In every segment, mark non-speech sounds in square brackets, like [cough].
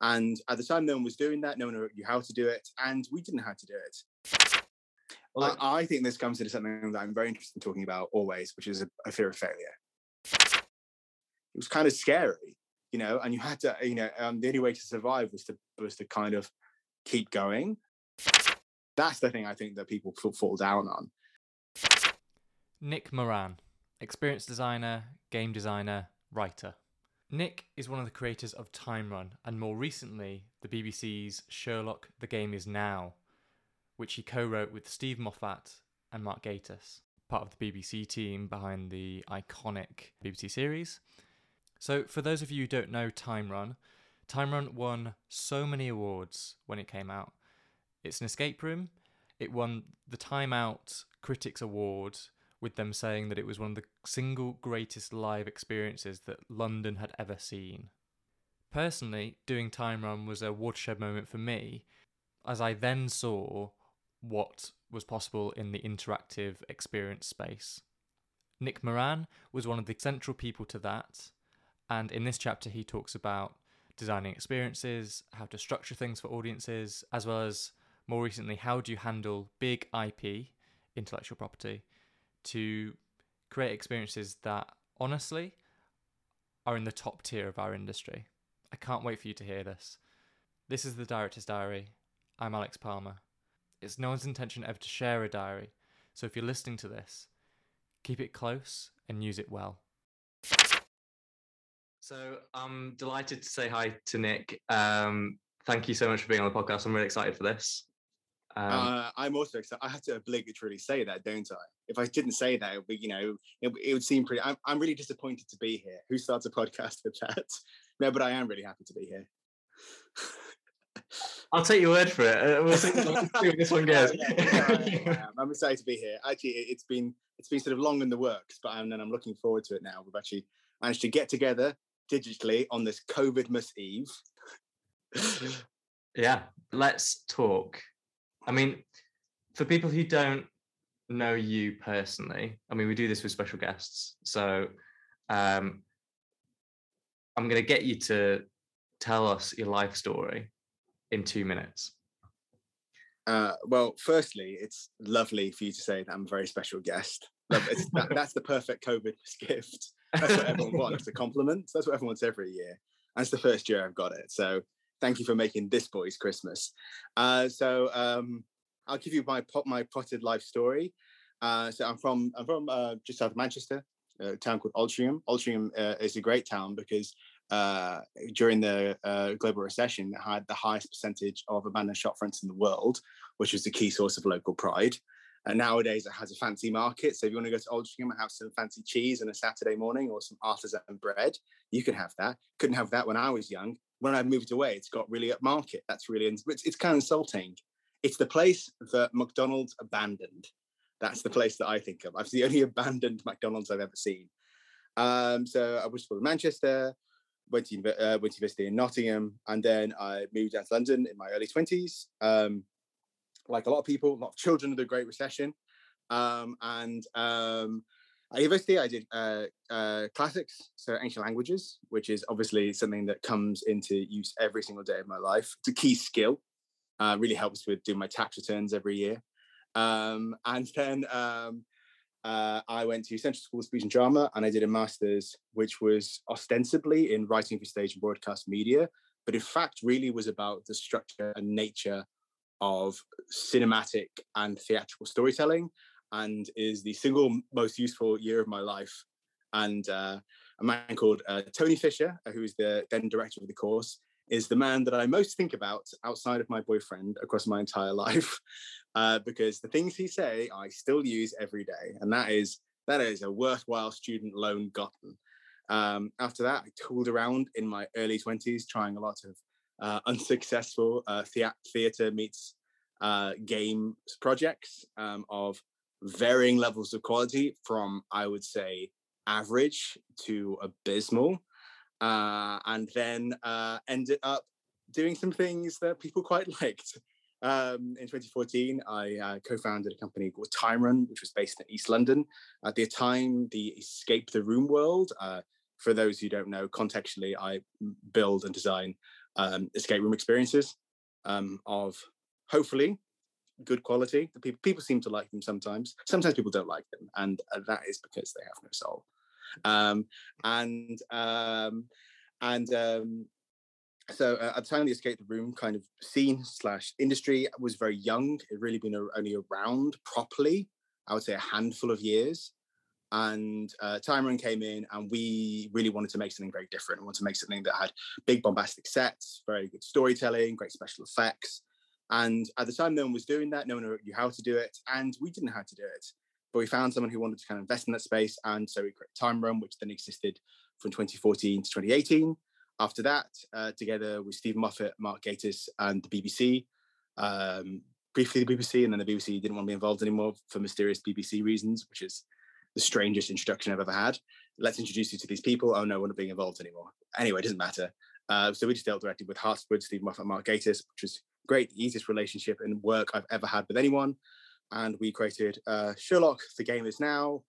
And at the time, no one was doing that. No one knew how to do it, and we didn't know how to do it. Well, I, I think this comes into something that I'm very interested in talking about always, which is a, a fear of failure. It was kind of scary, you know, and you had to, you know, um, the only way to survive was to was to kind of keep going. That's the thing I think that people fall down on. Nick Moran, experienced designer, game designer, writer. Nick is one of the creators of Time Run and more recently the BBC's Sherlock The Game Is Now, which he co wrote with Steve Moffat and Mark Gatiss, part of the BBC team behind the iconic BBC series. So, for those of you who don't know Time Run, Time Run won so many awards when it came out. It's an escape room. It won the Time Out Critics Award with them saying that it was one of the single greatest live experiences that London had ever seen. Personally, doing Time Run was a watershed moment for me, as I then saw what was possible in the interactive experience space. Nick Moran was one of the central people to that, and in this chapter, he talks about designing experiences, how to structure things for audiences, as well as more recently, how do you handle big IP, intellectual property, to create experiences that honestly are in the top tier of our industry. I can't wait for you to hear this. This is the Director's Diary. I'm Alex Palmer. It's no one's intention ever to share a diary, so if you're listening to this, keep it close and use it well. So I'm delighted to say hi to Nick. Um, thank you so much for being on the podcast. I'm really excited for this. Um, uh, I'm also excited. I have to obligatorily say that, don't I? If I didn't say that, it would, you know, it, it would seem pretty. I'm, I'm really disappointed to be here. Who starts a podcast [laughs] with that? No, but I am really happy to be here. I'll take your word for it. Uh, we'll see, [laughs] see this one goes. yeah, I'm excited to be here. Actually, it's been it's been sort of long in the works, but I'm, and I'm looking forward to it now. We've actually managed to get together digitally on this COVIDmas Eve. yeah, let's talk I mean, for people who don't know you personally, I mean, we do this with special guests. So um, I'm going to get you to tell us your life story in two minutes. Uh, well, firstly, it's lovely for you to say that I'm a very special guest. That, [laughs] that's the perfect COVID gift. That's what everyone wants, a compliment. That's what everyone wants every year. That's the first year I've got it. So thank you for making this boy's Christmas. Uh, so um, I'll give you my my potted life story. Uh, so I'm from I'm from uh, just south of Manchester, a town called Altrincham. Altrincham uh, is a great town because uh, during the uh, global recession, it had the highest percentage of abandoned shop fronts in the world, which was the key source of local pride. And nowadays, it has a fancy market. So if you want to go to Altrincham and have some fancy cheese on a Saturday morning or some artisan bread, you can have that. Couldn't have that when I was young when I moved away, it's got really upmarket. That's really it's, it's kind of insulting. It's the place that McDonald's abandoned. That's the place that I think of. It's [laughs] the only abandoned McDonald's I've ever seen. Um, so I was born in Manchester, went to, uh, went to university in Nottingham, and then I moved down to London in my early twenties. Um, like a lot of people, a lot of children of the Great Recession, um, and um, at university, I did uh, uh, classics, so ancient languages, which is obviously something that comes into use every single day of my life. It's a key skill. Uh, really helps with doing my tax returns every year. Um, and [laughs] then um, uh, I went to Central School of Speech and Drama, and I did a master's, which was ostensibly in writing for stage and broadcast media, but in fact, really was about the structure and nature of cinematic and theatrical storytelling and is the single most useful year of my life. And uh, a man called uh, Tony Fisher, uh, who is the then director of the course, is the man that I most think about outside of my boyfriend across my entire [laughs] life, uh, because the things he say I still use every day, and that is that is a worthwhile student loan gotten. Um, after that, I tooled around in my early twenties, trying a lot of uh, unsuccessful uh, theater meets uh, games projects um, of varying levels of quality from I would say average to abysmal, uh, and then uh, ended up doing some things that people quite [laughs] liked. Um, in 2014, I uh, co-founded a company called Time Run, which was based in East London. At the time, the Escape the Room world. Uh, for those who don't know, contextually, I build and design um, escape room experiences um, of hopefully good quality. The people people seem to like them sometimes. Sometimes people don't like them, and uh, that is because they have no soul. Um, and um, and um, so uh, at the time the escape the room kind of scene slash industry was very young. It really been a, only around properly, I would say, a handful of years. And uh, Time came in, and we really wanted to make something very different. We wanted to make something that had big bombastic sets, very good storytelling, great special effects. And at the time, no one was doing that. No one knew how to do it, and we didn't know how to do it. But we found someone who wanted to kind of invest in that space, and so we created Time Run, which then existed from 2014 to 2018. After that, uh, together with Steve Moffat, Mark Gatiss, and the BBC, um, briefly the BBC, and then the BBC didn't want to be involved anymore for mysterious BBC reasons, which is the strangest introduction I've ever had. Let's introduce you to these people. Oh no, we're not being involved anymore. Anyway, it doesn't matter. Uh, so we just dealt directly with Hartswood, Steve Moffat, Mark Gatiss, which was great, easiest relationship and work I've ever had with anyone. And we created uh, Sherlock, the game is now,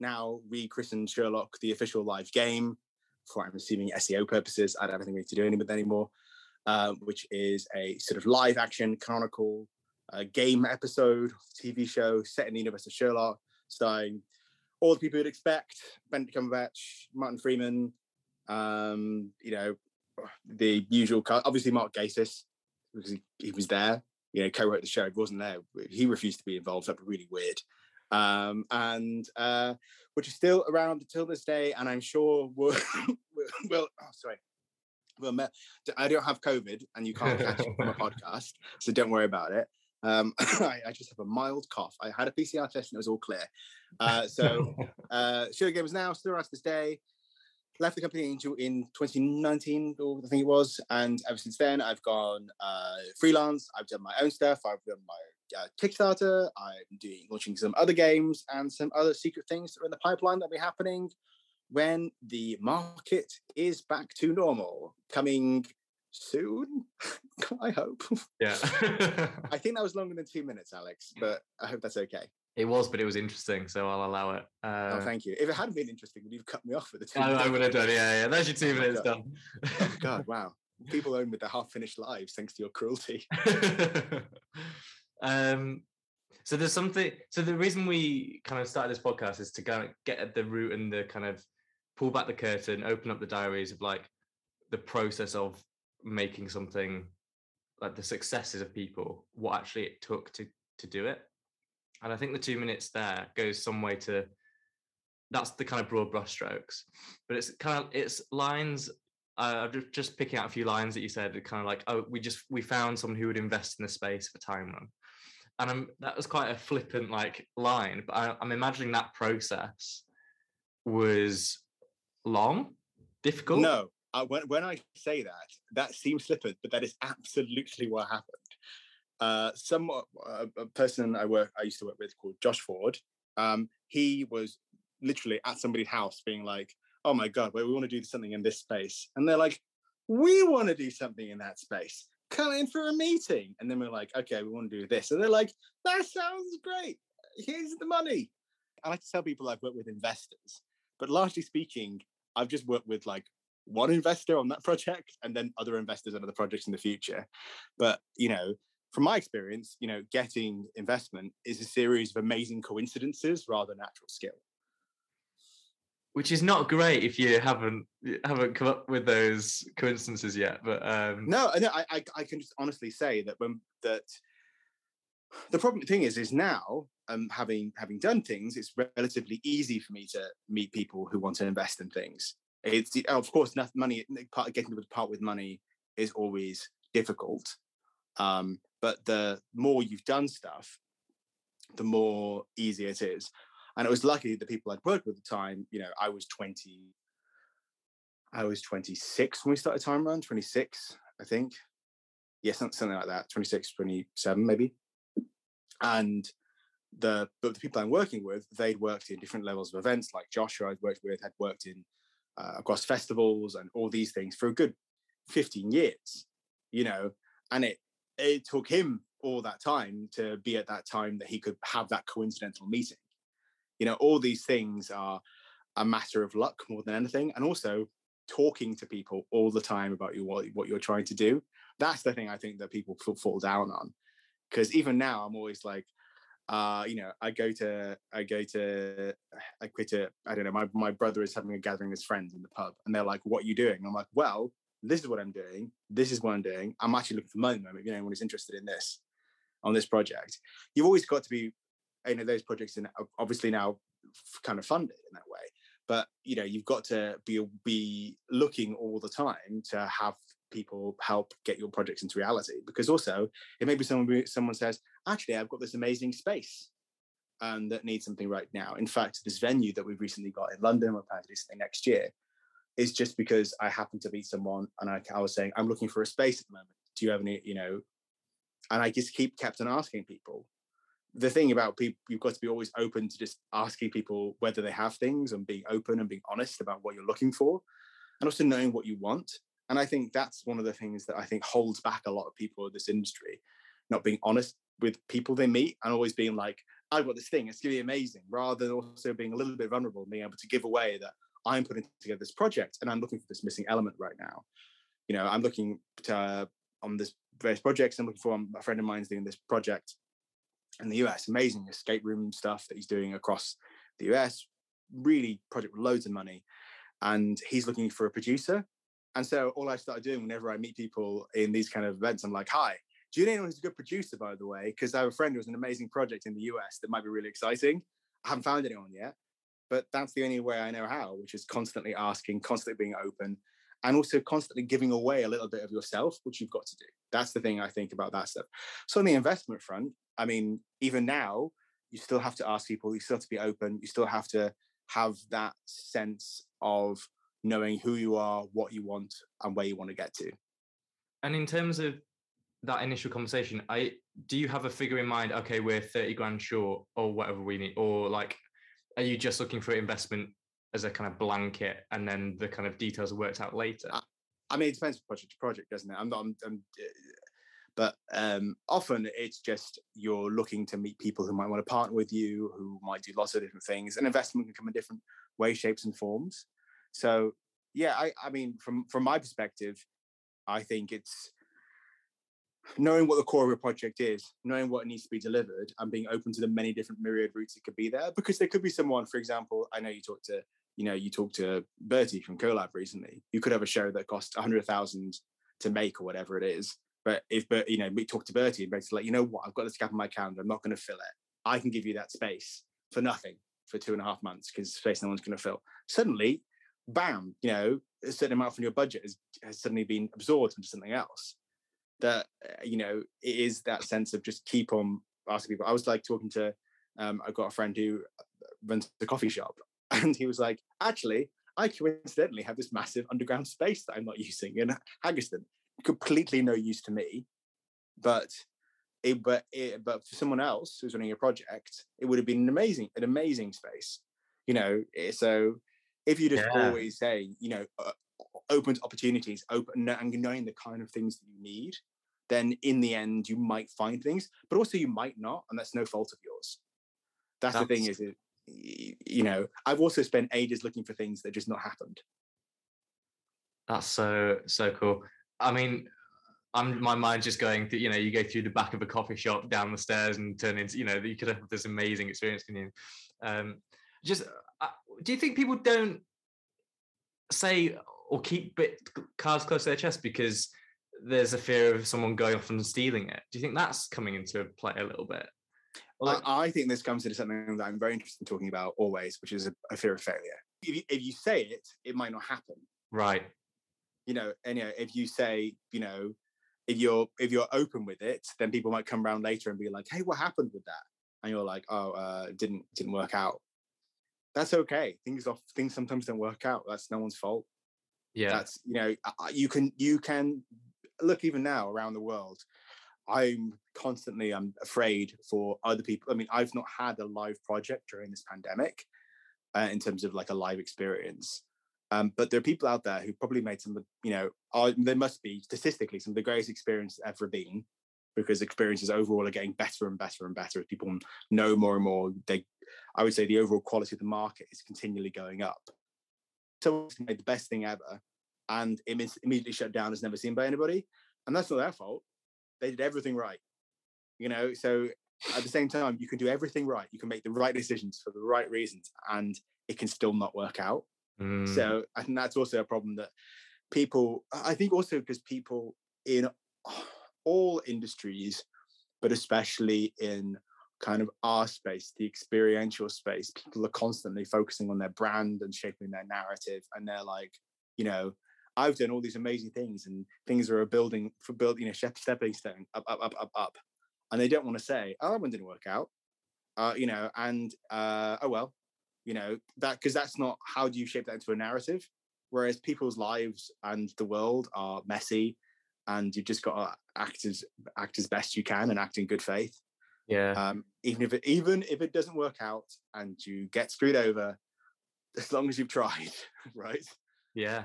now rechristened Sherlock, the official live game for I'm assuming SEO purposes. I don't have anything really to do with anymore, uh, which is a sort of live action canonical uh, game episode, TV show set in the universe of Sherlock, starring all the people you'd expect: Benedict Cumberbatch, Martin Freeman, um, you know, the usual. Obviously, Mark Gatiss because he, he was there. You know, co-wrote the show. He wasn't there. He refused to be involved. That'd be really weird. Um, and uh, which is still around until this day, and I'm sure will [laughs] will. Oh, sorry. Well, I don't have COVID, and you can't catch it from a [laughs] podcast, so don't worry about it. Um, [laughs] I, I, just have a mild cough. I had a PCR test and it was all clear. Uh, so, uh, Sugar Games now still around to this day left the company in, in 2019, I think it was, and ever since then, I've gone uh, freelance. I've done my own stuff. I've done my uh, Kickstarter. I'm doing launching some other games and some other secret things that are in the pipeline that'll be happening when the market is back to normal, coming soon. [laughs] I hope. Yeah. [laughs] I think that was longer than two minutes, Alex, but I hope that's okay. It was, but it was interesting, so I'll allow it. Oh, uh, oh, thank you. If it hadn't been interesting, would you have cut me off at the [laughs] two? I, I would have done. Yeah, yeah. There's your two minutes oh, done. oh, God, [laughs] wow. People own with their half-finished lives thanks to your cruelty. [laughs] um, so there's something. So the reason we kind of started this podcast is to go get at the root and the kind of pull back the curtain, open up the diaries of like the process of making something, like the successes of people, what actually it took to to do it and I think the two minutes there goes some way to that's the kind of broad brushstrokes. But it's kind of it's lines. Uh, just picking out a few lines that you said. Kind of like, oh, we just we found someone who would invest in the space for time run, and I'm, that was quite a flippant like line. But I, I'm imagining that process was long, difficult. No, uh, when when I say that, that seems flippant, but that is absolutely what happened uh, some uh, a person I work I used to work with called Josh Ford. Um, he was literally at somebody's house being like, "Oh my god, wait, we want to do something in this space," and they're like, "We want to do something in that space. Come in for a meeting." And then we're like, "Okay, we want to do this," and they're like, "That sounds great. Here's the money." I like to tell people I've worked with investors, but largely speaking, I've just worked with like one investor on that [laughs] project and then other investors on other projects in the future. But you know, from my experience, you know, getting investment is a series of amazing coincidences rather than natural skill. Which is not great if you haven't haven't come up with those coincidences yet. But um... no, no, I, I, I can just honestly say that when that the problem thing is is now um, having having done things, it's relatively easy for me to meet people who want to invest in things. It's of course not money part getting to part with money is always difficult. Um, but the more you've done stuff, the more easy it is. And it was lucky the people I'd worked with at the time, you know, I was 20, I was 26 when we started Time Run, 26, I think. Yes, yeah, something like that, 26, 27 maybe. And the but the people I'm working with, they'd worked in different levels of events, like Joshua I'd worked with, had worked in uh, across festivals and all these things for a good 15 years, you know, and it it took him all that time to be at that time that he could have that coincidental meeting. You know, all these things are a matter of luck more than anything. And also, talking to people all the time about you what, what you're trying to do that's the thing i think that people fall down on because even now i'm always like uh you know i go to i go to i quit to i don't know my, my brother is having a gathering with friends in the pub and they're like what are you doing i'm like well this is what i'm doing this is what i'm doing i'm actually looking for money at the moment if anyone is interested in this on this project. You've always got to be you know those projects and obviously now kind of funded in that way but you know you've got to be be looking all the time to have people help get your projects into reality because also it may be someone someone says actually i've got this amazing space um, that needs something right now. In fact this venue that we've recently got in london we're planning to do something next year is just because i happened to meet someone and I, I was saying i'm looking for a space at the moment. Do you have any you know? And i just keep kept on asking people. The thing about people you've got to be always open to just asking people whether they have things and being open and being honest about what you're looking for and also knowing what you want. And i think that's one of the things that i think holds back a lot of people in this industry not being honest with people they meet and always being like i've got this thing it's to be amazing rather than also being a little bit vulnerable and being able to give away that i'm putting together this project and i'm looking for this missing element right now you know i'm looking to, uh, on this various projects i'm looking for um, a friend of mine's doing this project in the US. Amazing escape room stuff that he's doing across the US. Really project with loads of money. And he's looking for a producer. And so all I started doing whenever I meet people in these kind of events, I'm like, hi, do you know anyone who's a good producer, by the way? Because I have a friend who has an amazing project in the US that might be really exciting. I haven't found anyone yet, but that's the only way I know how, which is constantly asking, constantly being open, and also constantly giving away a little bit of yourself, which you've got to do. That's the thing I think about that stuff. So on the investment front, I mean, even now, you still have to ask people, you still have to be open, you still have to have that sense of knowing who you are, what you want, and where you want to get to. And in terms of that initial conversation, I do you have a figure in mind? Okay, we're 30 grand short or whatever we need, or like are you just looking for investment as a kind of blanket and then the kind of details are worked out later? I mean, it depends project to project, doesn't it? I'm not, I'm, I'm but um, often it's just you're looking to meet people who might want to partner with you, who might do lots of different things. And investment can come in different ways, shapes, and forms. So yeah, I, I mean, from from my perspective, I think it's knowing what the core of your project is, knowing what needs to be delivered, and being open to the many different myriad routes it could be there. Because there could be someone, for example, I know you talked to, you know, you talked to Bertie from Colab recently. You could have a show that cost a hundred thousand to make or whatever it is, but if, but you know, we talk to Bertie and Bertie's like, you know what, I've got this gap in my calendar. I'm not going to fill it. I can give you that space for nothing for two and a half months because space no one's going to fill. Suddenly, bam, you know, a certain amount from your budget has, has suddenly been absorbed into something else. That uh, you know, it is that sense of just keep on asking people. I was like talking to, um, I've got a friend who uh, runs a coffee shop, [laughs] and he was like, actually, I coincidentally have this massive underground space that I'm not using in Haggerston completely no use to me, but it, but it, but for someone else who's running a project, it would have been an amazing, an amazing space. You know, eh, so if you just yeah. always say, you know, uh, open to opportunities, open and knowing the kind of things that you need, then in the end you might find things, but also you might not, and that's no fault of yours. That's, that's the thing is, it, you know, I've also spent ages looking for things that just not happened. That's so so cool. I mean, I'm my mind just going through, you know, you go through the back of a coffee shop, down the stairs, and turn into, you know, you could have this amazing experience, can you? Um, just, uh, do you think people don't say or keep bit cards close to their chest because there's a fear of someone going off and stealing it? Do you think that's coming into play a little bit? Like, I, I think this comes into something that I'm very interested in talking about always, which is a, a fear of failure. If you, if you say it, it might not happen. Right you know, and you know, if you say, you know, if you're if you're open with it, then people might come around later and be like, "Hey, what happened with that?" And you're like, "Oh, uh, didn't didn't work out." That's okay. Things off things sometimes don't work out. That's no one's fault. Yeah, that's you know, you can you can look even now around the world. I'm constantly I'm afraid for other people. I mean, I've not had a live project during this pandemic uh, in terms of like a live experience. Um, but there are people out there who probably made some, of you know, are, there must be statistically some of the greatest experiences ever been because experiences overall are getting better and better and better as people know more and more. They, I would say the overall quality of the market is continually going up. So made the best thing ever and it immediately shut down, is never seen by anybody, and that's not their fault. They did everything right, you know. So at the same time, you can do everything right. You can make the right decisions for the right reasons, and it can still not work out. Mm. So I think that's also a problem that people. I think also because people in all industries, but especially in kind of our space, the experiential space, people are constantly focusing on their brand and shaping their narrative, and they're like, you know, I've done all these amazing things, and things are a building for building, you know, stepping stone up, up, up, up, up, and they don't want to say, oh, that one didn't work out, uh, you know, and uh, oh well, you know that because that's not how do you shape that into a narrative. Whereas people's lives and the world are messy, and you've just got to act as act as best you can and act in good faith. Yeah. Um, even if it even if it doesn't work out and you get screwed over, as long as you've tried, [laughs] right? Yeah.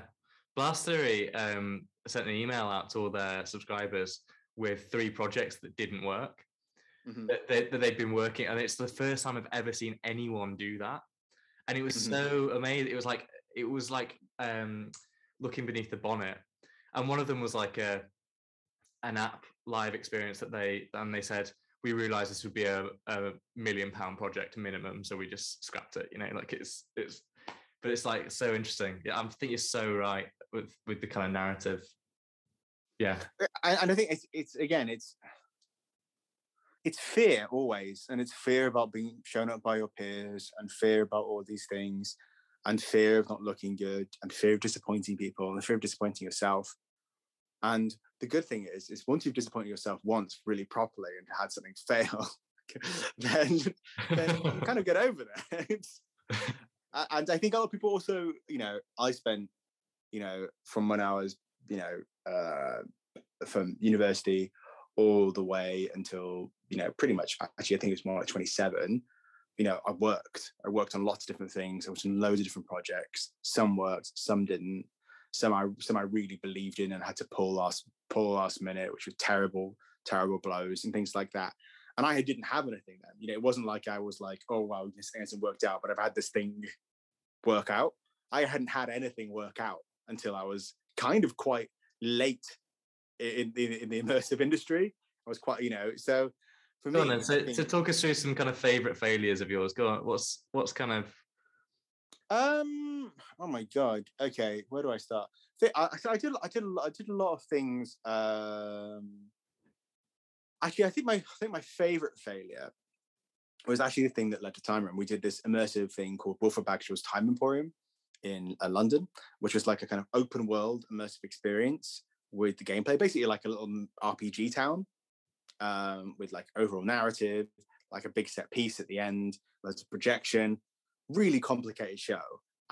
Blast Theory um, sent an email out to all their subscribers with three projects that didn't work Mhm. that, they, that they've been working, and it's the first time I've ever seen anyone do that. And it was Mhm. so amazing. It was like it was like um, looking beneath the bonnet, and one of them was like a an app live experience that they and they said we realized this would be a, a million pound project minimum, so we just scrapped it. You know, like it's it's but it's like so interesting. Yeah, I think you're so right with with the kind of narrative. Yeah, uh, and, and I think it's it's again it's it's fear always, and it's fear about being shown up by your peers, and fear about all these things, and fear of not looking good, and fear of disappointing people, and fear of disappointing yourself. And the good thing is, is once you've disappointed yourself once really properly and had something [laughs] fail, [laughs] then then you [laughs] kind of get over a- and I think other people also, you know, I spent, you know, from when I was, you know, uh, from university all the way until, you know, pretty much actually, I think it was more like 27. You know, I worked. I worked on lots of different things. I was in loads of different projects. Some worked, some didn't. Some I some I really believed in and had to pull last pull last minute, which was terrible, terrible blows and things like that. And I didn't have anything then. You know, it wasn't like I was like, oh wow, this thing hasn't worked out, but I've had this thing work out. I hadn't had anything work out until I was kind of quite late in in, in the immersive industry. I was quite, you know, so for Go me, on then. So, think- so talk us through some kind of favorite failures of yours. Go on. What's what's kind of Um. Oh my god. Okay. Where do I start? I, I did. I did. a I did a lot of things. Um. Actually, I think my. I think my favorite failure was actually the thing that led to Time Run. We did this immersive thing called Wilfred Bagshaw's Time Emporium in uh, London, which was like a kind of open world immersive experience with the gameplay, basically like a little RPG town um, with like overall narrative, like a big set piece at the end, loads of projection, really complicated show.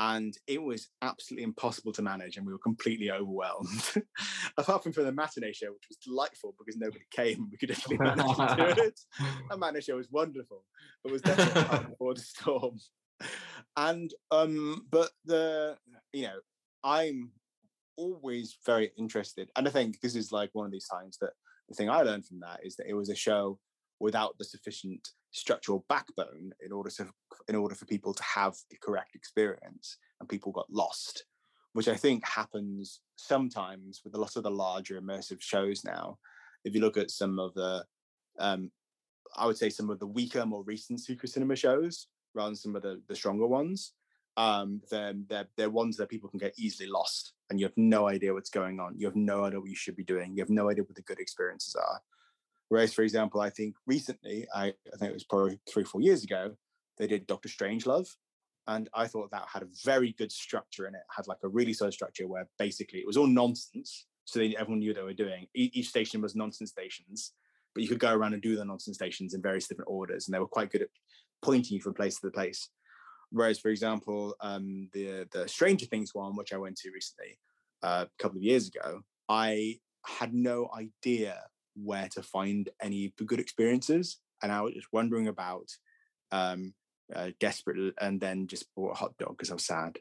And it was absolutely impossible to manage, and we were completely overwhelmed. [laughs] Apart from for the matinee show, which was delightful because nobody came, we could actually manage to do it. [laughs] That matinee show was wonderful, but was definitely before the storm. And um, but the you know, I'm always very interested, and I think this is like one of these times that the thing I learned from that is that it was a show without the sufficient structural backbone in order to in order for people to have the correct experience and people got lost which i think happens sometimes with a lot of the larger immersive shows now. If you look at some of the um i would say some of the weaker more recent secret cinema shows rather than some of the the stronger ones um then they're, they're ones that people can get easily lost and you have no idea what's going on. You have no idea what you should be doing. You have no idea what the good experiences are Whereas, for example, I think recently, I, I think it was probably three, four years ago, they did Doctor Strangelove. And I thought that had a very good structure in it, had like a really solid structure where basically it was all nonsense. So they, everyone knew what they were doing. E- each station was nonsense stations, but you could go around and do the nonsense stations in various different orders. And they were quite good at pointing you from place to the place. Whereas, for example, um, the, the Stranger Things one, which I went to recently, uh, a couple of years ago, I had no idea where to find any good experiences. And I was just wondering about, um, uh, desperate, and then just bought a hot dog because I was sad.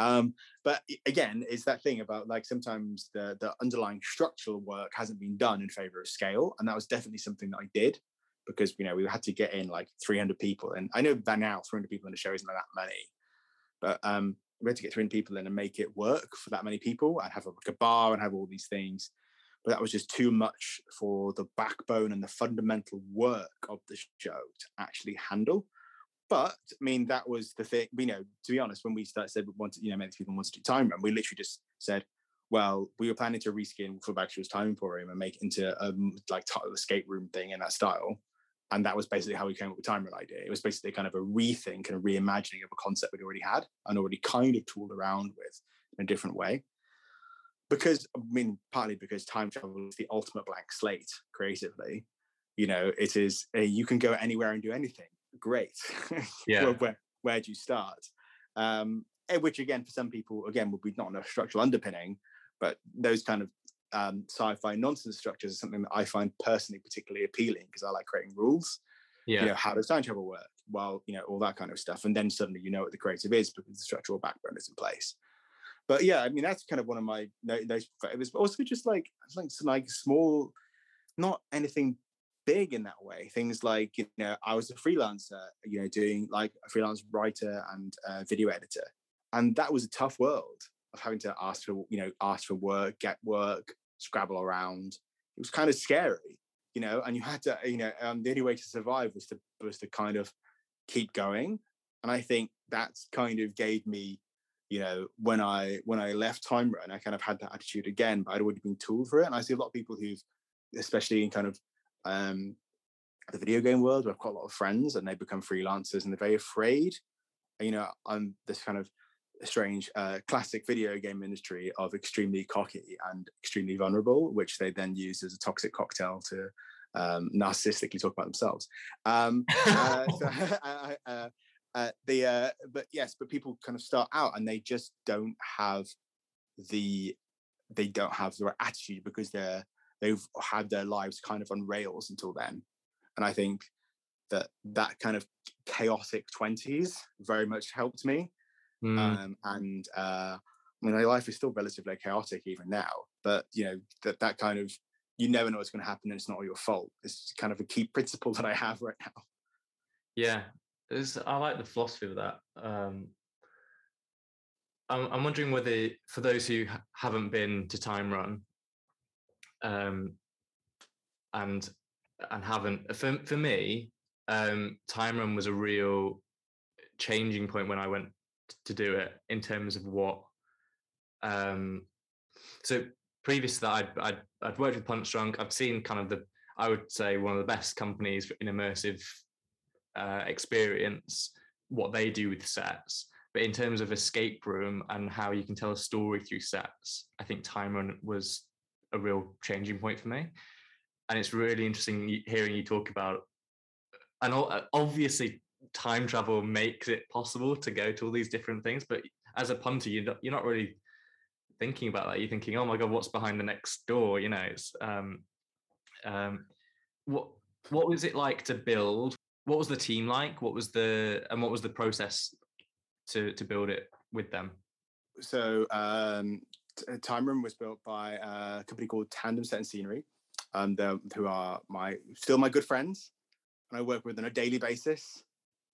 Um, but again, it's that thing about like sometimes the the underlying structural work hasn't been done in favor of scale, and that was definitely something that I did because you know we had to get in like 300 people, and I know by now 300 people in the show isn't that many, but um, we had to get 300 people in and make it work for that many people and have a, like a bar and have all these things. But that was just too much for the backbone and the fundamental work of the show to actually handle. But I mean, that was the thing. You know, to be honest, when we started said we wanted, you know, many people wanted to do time run, we literally just said, well, we were planning to reskin for Bagshaw's Time Emporium and make it into a like title escape room thing in that style. And that was basically how we came up with Time Run idea. It was basically kind of a rethink and a reimagining of a concept we'd already had and already kind of tooled around with in a different way. Because I mean, partly because time travel is the ultimate blank slate creatively. You know, it is a, you can go anywhere and do anything. Great. [laughs] Yeah. where, where, where do you start? Um, eh, which again, for some people, again, would be not enough structural underpinning, but those kind of um, sci-fi nonsense structures is something that I find personally particularly appealing because I like creating rules. Yeah. You know, how does time travel work? Well, you know, all that kind of stuff, and then suddenly you know what the creative is because the structural backbone is in place. But yeah, I mean, that's kind of one of my those. It But also just like like some like small, not anything big in that way. Things like you know, I was a freelancer, you know, doing like a freelance writer and uh, video editor, and that was a tough world of having to ask for you know ask for work, get work, scrabble around. It was kind of scary, you know, and you had to you know um, the only way to survive was to was to kind of keep going. And I think that's kind of gave me, you know, when I when I left Time Run, I kind of had that attitude again, but I'd already been tooled for it. And I see a lot of people who've, especially in kind of um, the video game world, where I've got a lot of friends and they become freelancers and they're very afraid. You know, I'm this kind of strange uh, classic video game industry of extremely cocky and extremely vulnerable, which they then use as a toxic cocktail to um, narcissistically talk about themselves. Um, uh, so, [laughs] uh, uh, the uh, but yes, but people kind of start out and they just don't have the they don't have the right attitude because they're they've had their lives kind of on rails until then, and I think that that kind of chaotic 20s very much helped me Mm. um, and uh, I mean, my life is still relatively chaotic even now. But you know that that kind of you never know what's going to happen, and it's not all your fault. It's kind of a key principle [laughs] that I have right now. Yeah, I like the philosophy of that. Um, I'm, I'm wondering whether, for those who haven't been to Time Run, um, and and haven't, for for me, um, Time Run was a real changing point when I went to do it in terms of what. Um, so previous to that, I'd, I'd, I'd worked with Punchdrunk. I've seen kind of the, I would say, one of the best companies in immersive uh, experience, what they do with sets. But in terms of escape room and how you can tell a story through sets, I think Time Run was a real changing point for me. And it's really interesting hearing you talk about, and obviously time travel makes it possible to go to all these different things. But as a punter, you're not, you're not really thinking about that. You're thinking, oh my god, what's behind the next door? You know, it's um, um, what what was it like to build? What was the team like? What was the and what was the process to to build it with them? So um, Time Run was built by a company called Tandem Set and Scenery, um, who are my still my good friends, and I work with on a daily basis.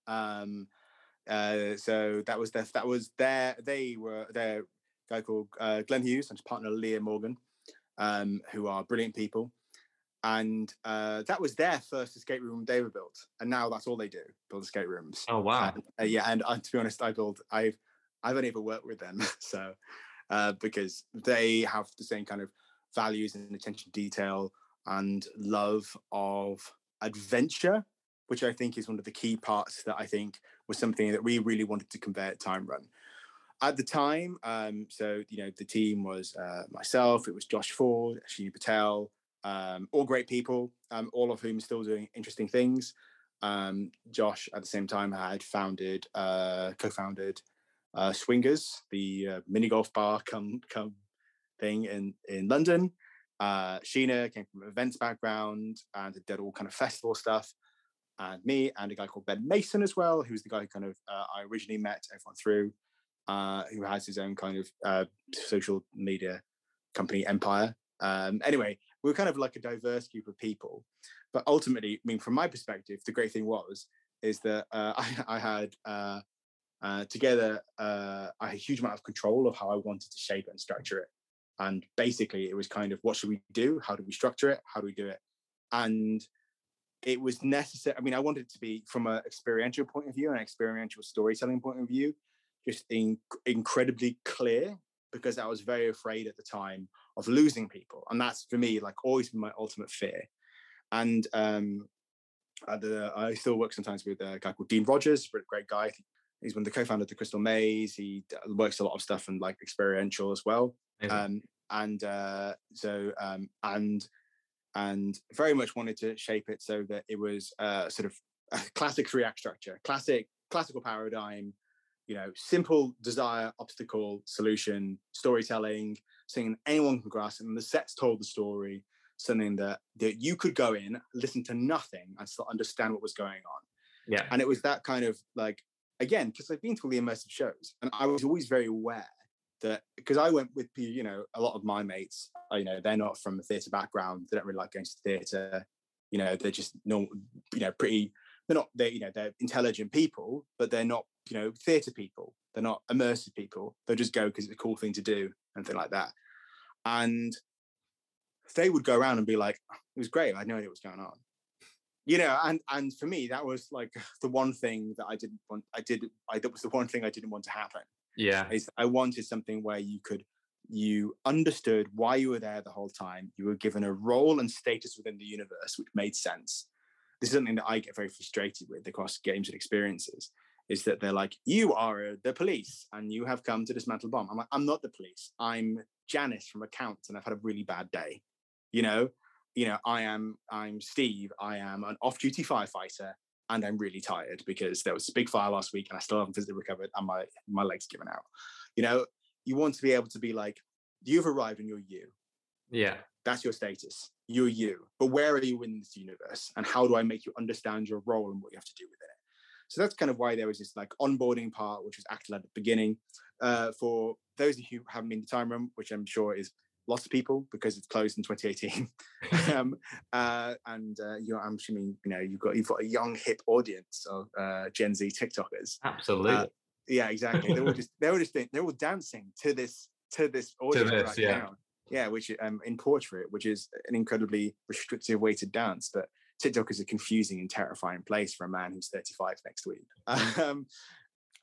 Um, uh, so that was their that was their they were their guy called uh, Glenn Hughes and his partner Leah Morgan, um, who are brilliant people. And uh, that was their first escape room they were built, and now that's all they do: build escape rooms. Oh wow! And, uh, yeah, and uh, to be honest, I build. I've I've only ever worked with them, [laughs] so uh, because they have the same kind of values and attention to detail and love of adventure which I think is one of the key parts that I think was something that we really wanted to convey at Time Run. At the time, um, so you know, the team was uh, myself, it was Josh Ford, Ashini Patel, um, all great people, um, all of whom still doing interesting things. Um, Josh, at the same time, had founded, uh, co-founded uh, Swingers, the uh, mini golf bar come come thing in in London. Uh, Sheena came from events background and did all kind of festival stuff and me and a guy called Ben Mason as well, who's the guy who kind of uh, I originally met everyone through, uh, who has his own kind of social media company empire. Um, anyway, we were kind of like a diverse group of people, but ultimately, I mean, from my perspective, the great thing was is that uh, [laughs] I, I, had uh, Uh, together, uh, I had a huge amount of control of how I wanted to shape and structure it. And basically, it was kind of what should we do? How do we structure it? How do we do it? And it was necessary. I mean, I wanted it to be from an experiential point of view, an experiential storytelling point of view, just in, incredibly clear because I was very afraid at the time of losing people, and that's for me like always been my ultimate fear. And um, the, I still work sometimes with a guy called Dean Rogers, a great guy. He's one of the co-founder of the Crystal Maze. He works a lot of stuff and like experiential as well. Um, and uh, so um, and and very much wanted to shape it so that it was uh, sort of a classic three act structure, classic classical paradigm, you know, simple desire, obstacle, solution, storytelling, something anyone can grasp. And the sets told the story, something that that you could go in, listen to nothing, and still understand what was going on. Yeah. And it was that kind of like again, because I've been to all the immersive shows, and I was always very aware that because I went with you know a lot of my mates, you know, they're not from a theatre background, they don't really like going to theatre. You know, they're just normal, you know, pretty. They're not they you know they're intelligent people, but they're not you know theatre people. They're not immersive people. They'll just go because it's a cool thing to do and things like that. And they would go around and be like, oh, "It was great. I had no idea what was going on." You know, and and for me, that was like [laughs] the one thing that I didn't want. I did. I that was the one thing I didn't want to happen yeah is I wanted something where you could you understood why you were there the whole time. You were given a role and status within the universe, which made sense. This is something that I get very frustrated with across games and experiences. Is that they're like, you are uh, the police and you have come to dismantle bomb. I'm like, I'm not the police. I'm Janice from accounts and I've had a really bad day. You know, you know, I am I'm Steve. I am an off-duty firefighter and I'm really tired because there was a big fire last week and I still haven't physically recovered and my my legs given out. You know, you want to be able to be like, you've arrived and you're you. Yeah. That's your status. You're you. But where are you in this universe? And how do I make you understand your role and what you have to do within it? So that's kind of why there was this like onboarding part, which was acted at the beginning. Uh, for those of you who haven't been to Time Run, which I'm sure is lots of people because it's closed in 2018. [laughs] [laughs] um, uh, and uh, you know, I'm assuming you know you've got you've got a young hip audience of uh, Gen Z TikTokers. Absolutely. Uh, yeah, exactly. They were just they were just they're all dancing to this to this [laughs] audience this, right yeah. now. Yeah, which um, in portrait, which is an incredibly restrictive way to dance, but TikTok is a confusing and terrifying place for a man who's 35 next week. [laughs] Um,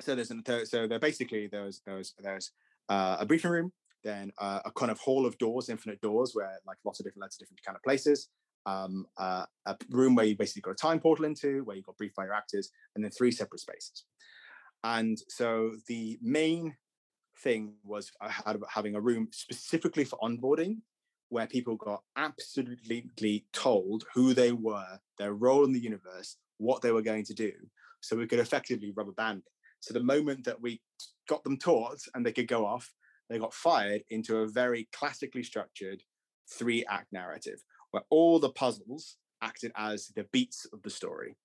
so there's an, so there basically there's there's there's uh, a briefing room then uh, a kind of hall of doors, infinite doors, where like lots of different lots of different kind of places. Um, uh, a room where you basically got a time portal into, where you got briefed by your actors, and then three separate spaces. And so the main thing was I had about having a room specifically for onboarding, where people got absolutely told who they were, their role in the universe, what they were going to do, so we could effectively rubber band. So the moment that we got them taught and they could go off, they got fired into a very classically structured three act narrative where all the puzzles acted as the beats of the story.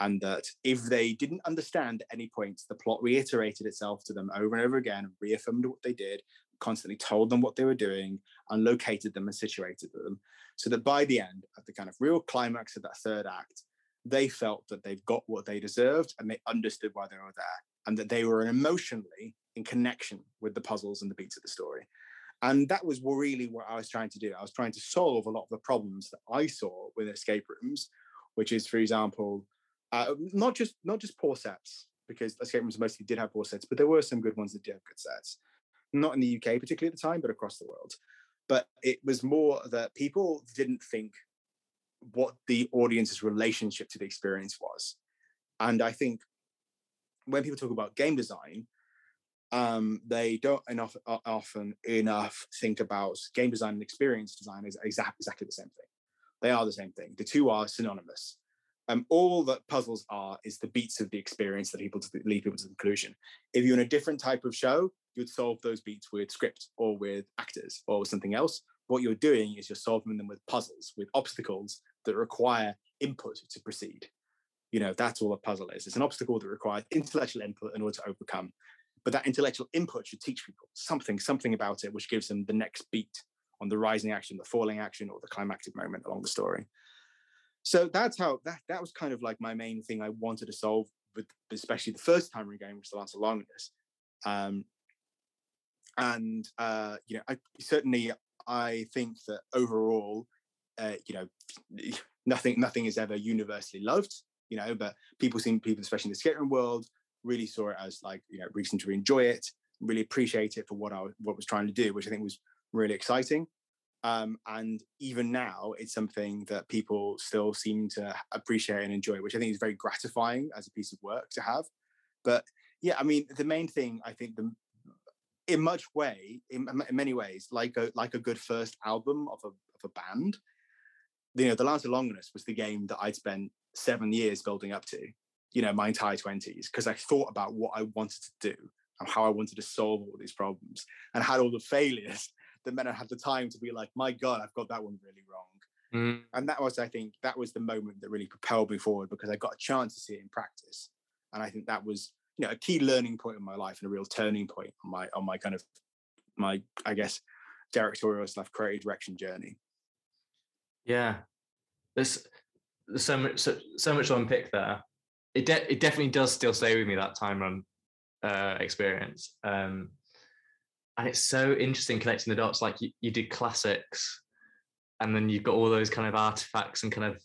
And that if they didn't understand at any point, the plot reiterated itself to them over and over again, reaffirmed what they did, constantly told them what they were doing, and located them and situated them. So that by the end of the kind of real climax of that third act, they felt that they've got what they deserved and they understood why they were there and that they were emotionally in connection with the puzzles and the beats of the story. And that was really what I was trying to do. I was trying to solve a lot of the problems that I saw with escape rooms, which is, for example, uh, not just not just poor sets, because escape rooms mostly did have poor sets, but there were some good ones that did have good sets. Not in the UK particularly at the time, but across the world. But it was more that people didn't think what the audience's relationship to the experience was. And I think when people talk about game design, um, they don't enough often enough think about game design and experience design as exactly exactly the same thing. They are the same thing. The two are synonymous. Um, all that puzzles are is the beats of the experience that people to lead people to the conclusion. If you're in a different type of show, you'd solve those beats with script or with actors or with something else. What you're doing is you're solving them with puzzles, with obstacles that require input to proceed. You know, that's all a puzzle is. It's an obstacle that requires intellectual input in order to overcome. But that intellectual input should teach people something, something about it, which gives them the next beat on the rising action, the falling action, or the climactic moment along the story. So that's how that that was kind of like my main thing I wanted to solve with especially the first time run game, which is the Lance of. Um, and uh, you know, I certainly I think that overall, uh, you know, [sighs] nothing nothing is ever universally loved, you know, but people seem people, especially in the skating world, really saw it as like you know reason to enjoy it, really appreciate it for what I what was trying to do, which I think was really exciting. Um, and even now, it's something that people still seem to appreciate and enjoy, which I think is very gratifying as a piece of work to have. But yeah, I mean, the main thing I think the in much way, in, in many ways, like a like a good first album of a of a band, you know, The Lance of Longinus was the game that I'd spent seven years building up to, you know, my entire 20s, because I thought about what I wanted to do and how I wanted to solve all these problems and had all the failures [laughs] that meant I had the time to be like, my God, I've got that one really wrong. Mm. And that was, I think, that was the moment that really propelled me forward because I got a chance to see it in practice. And I think that was, you know, a key learning point in my life and a real turning point on my on my kind of my, I guess, directorial stuff creative direction journey. Yeah, there's, there's so much so, so much to unpick there. It de- it definitely does still stay with me that time run uh, experience. Um, and it's so interesting connecting the dots. Like you, you did classics, and then you've got all those kind of artifacts and kind of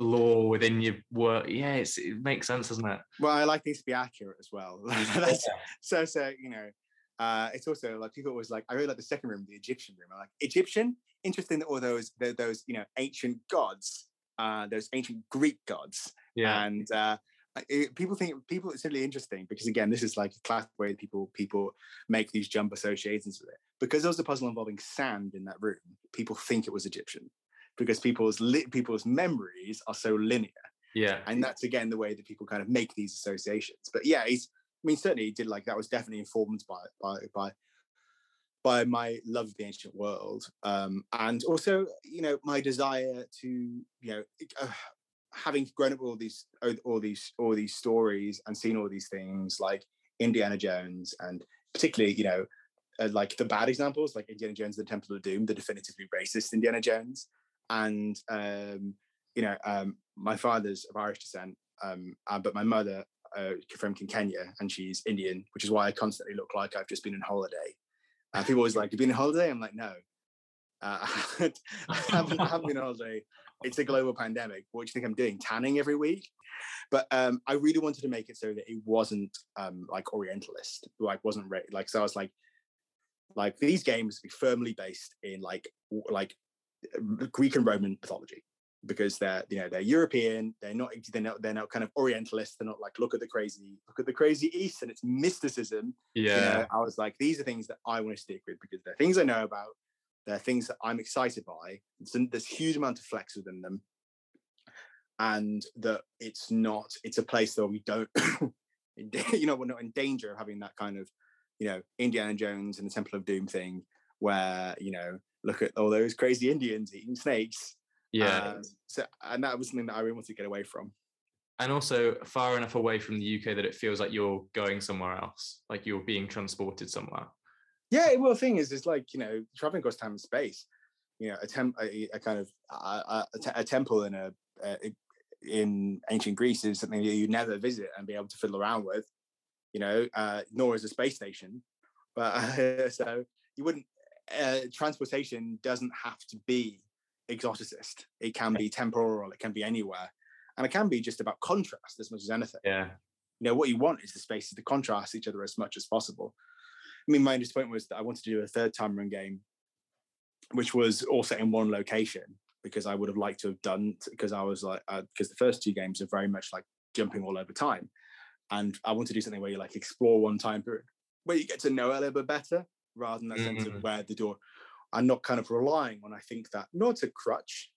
lore within your work. Yeah, it makes sense, doesn't it? Well, I like things to be accurate as well. [laughs] That's, so, so you know, uh, it's also like people always like. I really like the second room, the Egyptian room. I like Egyptian. Interesting that all those those you know ancient gods, uh, those ancient Greek gods, yeah, and uh, it, people think people it's really interesting because again this is like a classic way people people make these jump associations with it because there was a puzzle involving sand in that room people think it was egyptian because people's li- people's memories are so linear. Yeah. And that's again the way that people kind of make these associations. But yeah he's i mean certainly he did like that was definitely informed by by by by my love of the ancient world. Um, and also you know my desire to you know uh, having grown up with all these all these all these stories and seen all these things like Indiana Jones and particularly you know uh, like the bad examples like Indiana Jones the Temple of Doom the definitively racist Indiana Jones and um, you know um, my father's of Irish descent um, uh, but my mother uh, from Kenya and she's Indian which is why I constantly look like I've just been on holiday and people always like you've been on holiday I'm like no uh, [laughs] I, haven't, I haven't been on holiday it's a global pandemic. What do you think I'm doing? Tanning every week? But um, I really wanted to make it so that it wasn't um, like Orientalist, like wasn't re- like so. I was like, like these games be firmly based in like like Greek and Roman mythology because they're you know they're European. They're not they're not they're not kind of Orientalist. They're not like look at the crazy look at the crazy East and it's mysticism. Yeah, you know, I was like these are things that I want to stick with because they're things I know about. They're things that I'm excited by. there's a huge amount of flex within them, and that it's not. It's a place where we don't. [coughs] [laughs] you know, we're not in danger of having that kind of, you know, Indiana Jones and the Temple of Doom thing, where you know, look at all those crazy Indians eating snakes. Yeah. Um, so, and that was something that I really wanted to get away from and also far enough away from the UK that it feels like you're going somewhere else, like you're being transported somewhere. Yeah, well, the thing is, it's like you know, traveling across time and space. You know, a, temp, a, a kind of a, a, temple in a, a, in ancient Greece is something that you never visit and be able to fiddle around with. You know, uh, nor is a space station. But uh, [laughs] so you wouldn't. Uh, transportation doesn't have to be exoticist. It can be temporal. It can be anywhere, and it can be just about contrast as much as anything. Yeah. You know, what you want is the spaces to contrast each other as much as possible. I mean, my disappointment was that I wanted to do a third time run game, which was also in one location because I would have liked to have done because I was like because uh, the first two games are very much like jumping all over time, and I want to do something where you like explore one time period where you get to know a little bit better rather than that mm-hmm. sense of mm. where the door. I'm not kind of relying on. I think that not a crutch,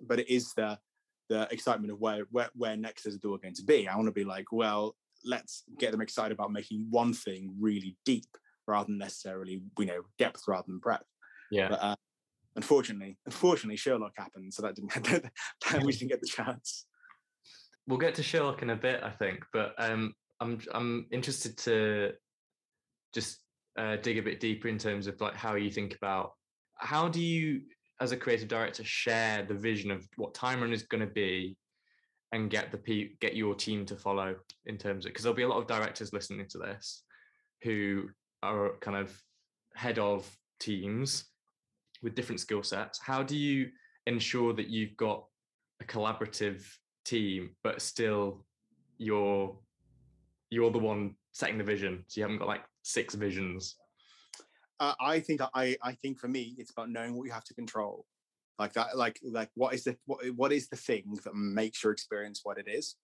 but it is the the excitement of where where where next is the door going to be. I want to be like, well, let's get them excited about making one thing really deep rather than necessarily you know depth rather than breadth. Yeah. But, uh, unfortunately, unfortunately, Sherlock happened, so that didn't [laughs] that we didn't get the chance. We'll get to Sherlock in a bit, I think, but um, I'm I'm interested to just uh, dig a bit deeper in terms of like how you think about how do you as a creative director share the vision of what time run is going to be and get the get your team to follow in terms of because there'll be a lot of directors listening to this who are kind of head of teams with different skill sets. How do you ensure that you've got a collaborative team but still you're you're the one setting the vision so you haven't got like six visions uh, I think I I think for me it's about knowing what you have to control, like that like like what is the what what is the thing that makes your experience what it is,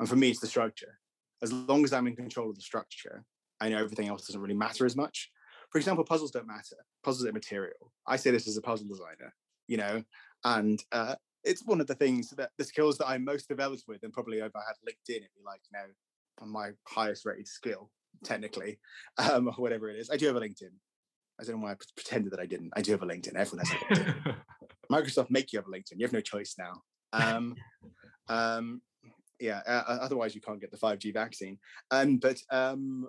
and for me it's the structure. As long as I'm in control of the structure, I know everything else doesn't really matter as much. For example, puzzles don't matter. Puzzles are material. I say this as a puzzle designer, you know, and uh, it's one of the things that the skills that I'm most developed with, and probably if I had LinkedIn, it'd be like you know my highest rated skill technically, um, or [laughs] whatever it is. I do have a LinkedIn. I don't know why I pretended that I didn't. I do have a LinkedIn. Everyone has a LinkedIn. [laughs] Microsoft make you have a LinkedIn. You have no choice now. Um, um, yeah. Uh, otherwise, you can't get the five G vaccine. Um, but um,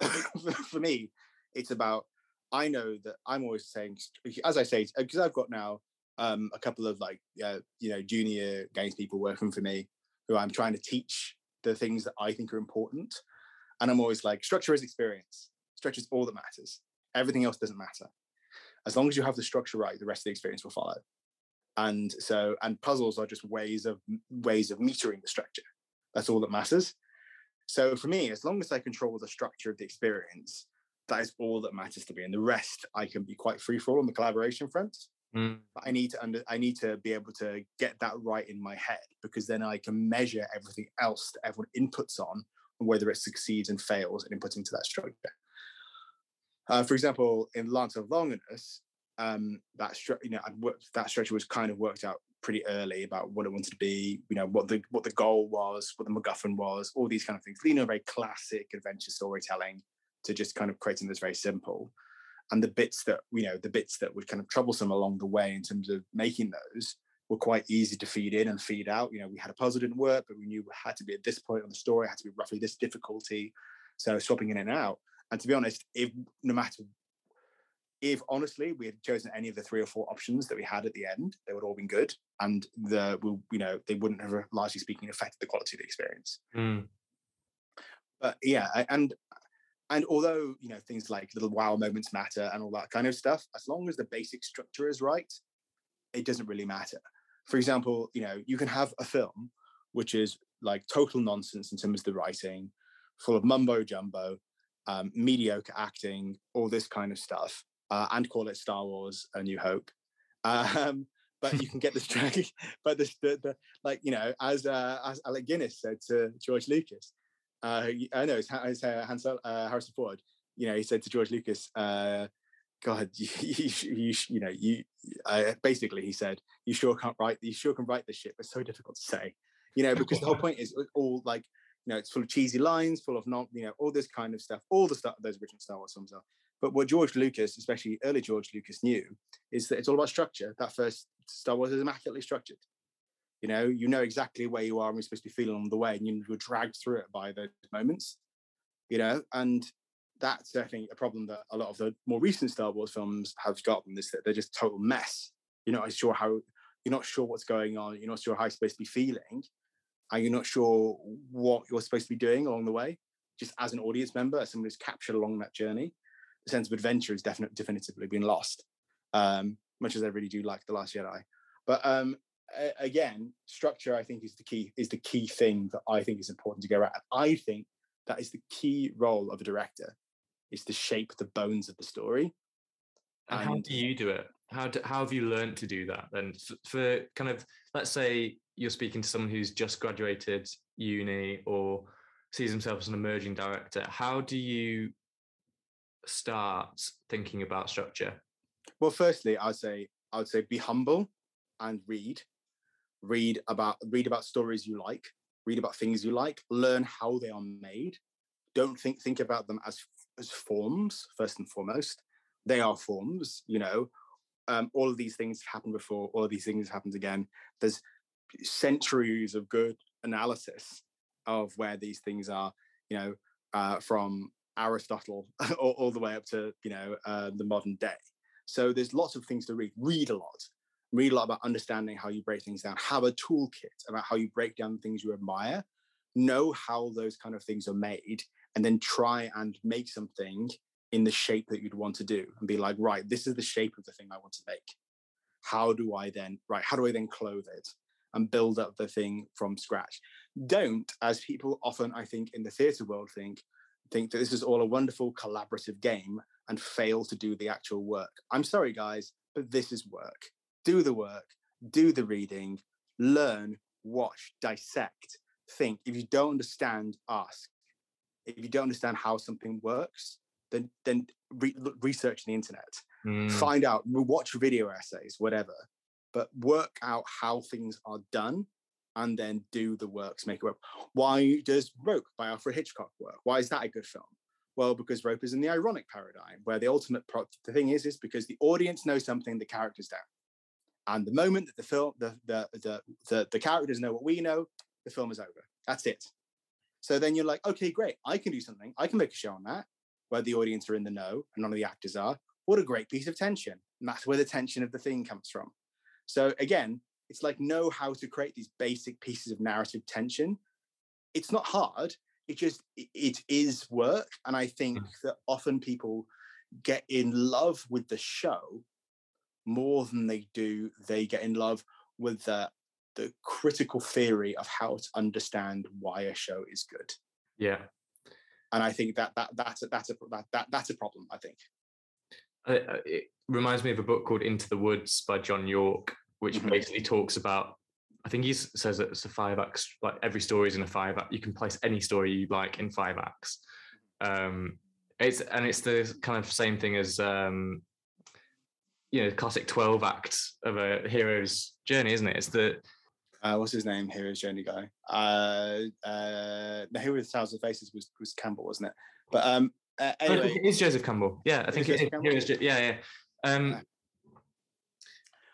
[coughs] for me, it's about. I know that I'm always saying, as I say, because I've got now um, a couple of like uh, you know junior games people working for me who I'm trying to teach the things that I think are important, and I'm always like, structure is experience. Structure is all that matters. Everything else doesn't matter. As long as you have the structure right, the rest of the experience will follow. And so, and puzzles are just ways of ways of metering the structure. That's all that matters. So for me, as long as I control the structure of the experience, that is all that matters to me. And the rest, I can be quite free for on the collaboration front. Mm. But I need to under, I need to be able to get that right in my head because then I can measure everything else that everyone inputs on and whether it succeeds and fails and inputs into that structure. Uh, for example, in Lance of Longinus, um, that stru- you know worked, that structure was kind of worked out pretty early about what it wanted to be, you know, what the what the goal was, what the MacGuffin was, all these kind of things. You know, very classic adventure storytelling to just kind of creating this very simple. And the bits that you know, the bits that were kind of troublesome along the way in terms of making those were quite easy to feed in and feed out. You know, we had a puzzle didn't work, but we knew it had to be at this point on the story, it had to be roughly this difficulty. So swapping in and out and to be honest, if no matter if honestly we had chosen any of the three or four options that we had at the end, they would all been good, and the you know they wouldn't have largely speaking affected the quality of the experience. Mm. But yeah, and and although you know things like little wow moments matter and all that kind of stuff, as long as the basic structure is right, it doesn't really matter. For example, you know you can have a film which is like total nonsense in terms of the writing, full of mumbo jumbo, um, mediocre acting, all this kind of stuff, uh, and call it Star Wars: A New Hope. [laughs] Um, but you can get this [laughs] track. but this, the, the like you know, as uh, as Alec Guinness said to George Lucas, uh, I know it's, it's uh, Hansel, uh, Harrison Ford. You know, he said to George Lucas, uh, "God, [laughs] you, you, you, you know, you." Uh, basically, he said, "You sure can't write. You sure can write this shit, but so difficult to say." You know, because the whole point is all like you know, it's full of cheesy lines, full of not, you know, all this kind of stuff, all the stuff those original Star Wars films are. But what George Lucas, especially early George Lucas, knew is that it's all about structure. That first Star Wars is immaculately structured. You know, you know exactly where you are and you're supposed to be feeling on the way, and you're dragged through it by those moments. You know, and that's definitely a problem that a lot of the more recent Star Wars films have gotten. Is that they're just total mess. You're not sure how you're not sure what's going on. You're not sure how you're supposed to be feeling, and you're not sure what you're supposed to be doing along the way, just as an audience member, as someone who's captured along that journey, the sense of adventure is definitely definitively been lost. Um, much as I really do like the Last Jedi, but um, again, structure I think is the key is the key thing that I think is important to go at. I think that is the key role of a director is to shape the bones of the story. And, and how do you do it? How do, how have you learned to do that? Then for, for kind of let's say you're speaking to someone who's just graduated uni or sees himself as an emerging director, how do you start thinking about structure? Well, firstly, I'd say I would say be humble and read. Read about read about stories you like. Read about things you like. Learn how they are made. Don't think think about them as as forms first and foremost. They are forms, you know. Um, all of these things happened before. All of these things happened again. There's centuries of good analysis of where these things are, you know, uh, from Aristotle [laughs] all, all, the way up to, you know, uh, the modern day. So there's lots of things to read. Read a lot. Read a lot about understanding how you break things down, have a toolkit about how you break down things you admire, know how those kind of things are made, and then try and make something in the shape that you'd want to do and be like, right, this is the shape of the thing I want to make. How do I then, right, how do I then clothe it and build up the thing from scratch? Don't, as people often, I think, in the theatre world think, think that this is all a wonderful collaborative game and fail to do the actual work. I'm sorry, guys, but this is work. Do the work, do the reading, learn, watch, dissect, think. If you don't understand, ask. If you don't understand how something works, then then re- research the internet, mm. find out, watch video essays, whatever, but work out how things are done and then do the works, make it work. Why does Rope by Alfred Hitchcock work? Why is that a good film? Well, because Rope is in the ironic paradigm, where the ultimate pro- the thing is, is because the audience knows something, the characters don't. And the moment that the film, the, the the the the characters know what we know, the film is over. That's it. So then you're like, okay, great. I can do something. I can make a show on that where the audience are in the know and none of the actors are. What a great piece of tension. And that's where the tension of the thing comes from. So again, it's like know how to create these basic pieces of narrative tension. It's not hard. It just it is work. And I think mm. that often people get in love with the show more than they do they get in love with the the critical theory of how to understand why a show is good. Yeah and I think that that that's a, that's a that, that that's a problem. I think. Uh, it reminds me of a book called Into the Woods by John Yorke, which mm-hmm. basically talks about. I think he says that it's a five acts. Like every story is in a five act. You can place any story you like in five acts. Um, it's and it's the kind of same thing as um, you know, classic twelve act of a hero's journey, isn't it? It's the uh, what's his name? Hero's Journey guy. Uh, uh, the Hero with Thousand Faces was was Campbell, wasn't it? But um, uh, anyway, it is Joseph Campbell. Yeah, I think it is. Hero's, yeah, yeah. Um,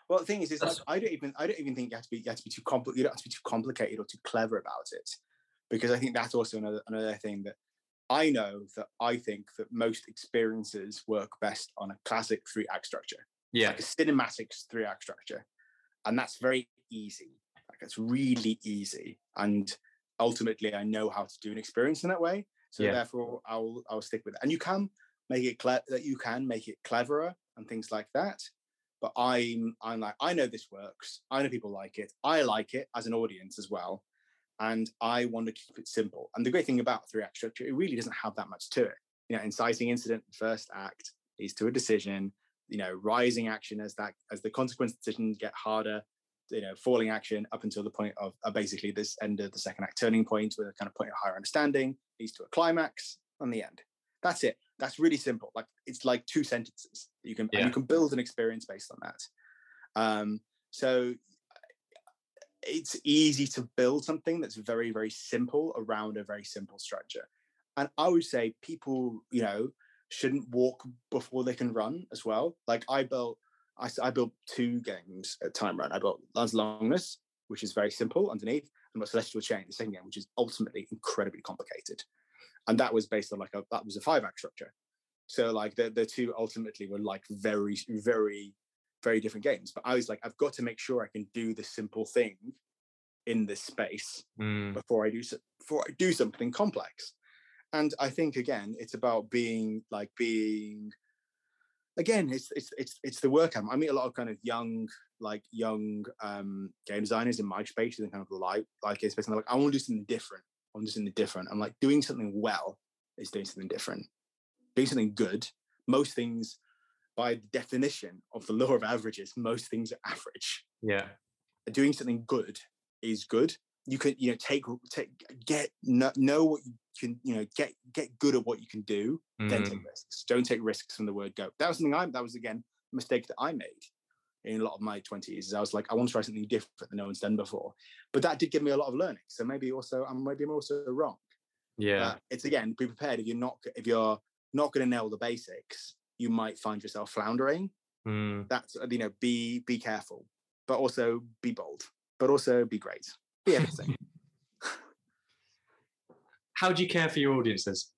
well, the thing is, is like, I don't even I don't even think you have to be you have to be too compli- You don't have to be too complicated or too clever about it, because I think that's also another another thing that I know that I think that most experiences work best on a classic three act structure. Yeah, like a cinematic three act structure, and that's very easy. Like it's really easy, and ultimately, I know how to do an experience in that way. So yeah. therefore, I'll I'll stick with it. And you can make it clear that you can make it cleverer and things like that. But I'm I'm like I know this works. I know people like it. I like it as an audience as well, and I want to keep it simple. And the great thing about three act structure, it really doesn't have that much to it. You know, inciting incident, first act leads to a decision. You know, rising action as that as the consequence decisions get harder, you know falling action up until the point of uh, basically this end of the second act turning point with a kind of point of higher understanding leads to a climax on the end. That's it. That's really simple. Like it's like two sentences you can yeah. you can build an experience based on that. Um so it's easy to build something that's very very simple around a very simple structure. And i would say people you know shouldn't walk before they can run as well like i built I, I built two games at Time Run. I built Lance Longinus, which is very simple underneath, and got Celestial Chain, the second game, which is ultimately incredibly complicated. And that was based on like a that was a five act structure. So like the the two ultimately were like very very very different games. But I was like, I've got to make sure I can do the simple thing in this space mm. before I do so, before I do something complex. And I think again, it's about being like being again, it's it's it's it's the work. I meet a lot of kind of young, like young um, game designers in my space and kind of like like space. And they're like, I want to do something different. I want to do something different. I'm like, doing something well is doing something different. Doing something good. Most things, by the definition of the law of averages, most things are average. Yeah. Doing something good is good. You can, you know, take take get know, know what you can you know get get good at what you can do mm. then take risks. Don't take risks from the word go. That was something i that was again a mistake that i made in a lot of my 20s is i was like i want to try something different that no one's done before. But that did give me a lot of learning so maybe also i'm maybe i'm also wrong. Yeah. Uh, it's again be prepared if you're not if you're not going to nail the basics you might find yourself floundering. Mm. that's you know be be careful but also be bold but also be great. Be everything how do you care for your audiences?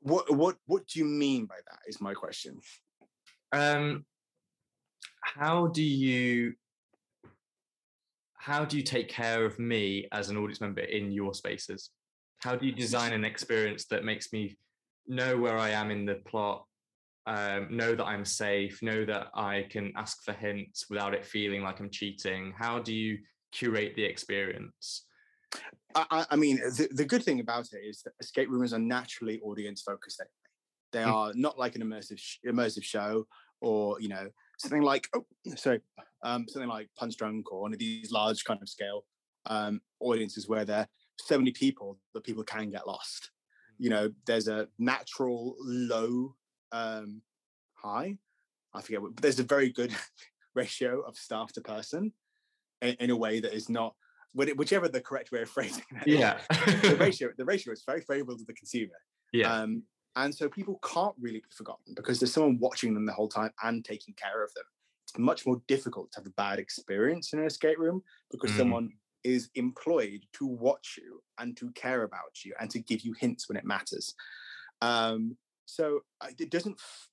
What what what do you mean by that? Is my question. Um, how do you how do you take care of me as an audience member in your spaces? How do you design an experience that makes me know where I am in the plot, um, know that I'm safe, know that I can ask for hints without it feeling like I'm cheating? How do you curate the experience? I, I mean, the, the good thing about it is that escape rooms are naturally audience focused. Anyway. They Mm. are not like an immersive sh- immersive show or you know something like oh sorry um, something like Punchdrunk or one of these large kind of scale um, audiences where there are so many people that people can get lost. You know, there's a natural low um, high. I forget, what, but there's a very good [laughs] ratio of staff to person in, in a way that is not whichever the correct way of [laughs] phrasing that is, Yeah. the [laughs] ratio the ratio is very favorable to the consumer yeah. um, and so people can't really be forgotten because there's someone watching them the whole time and taking care of them it's much more difficult to have a bad experience in an escape room because Mm. someone is employed to watch you and to care about you and to give you hints when it matters um, so it doesn't f-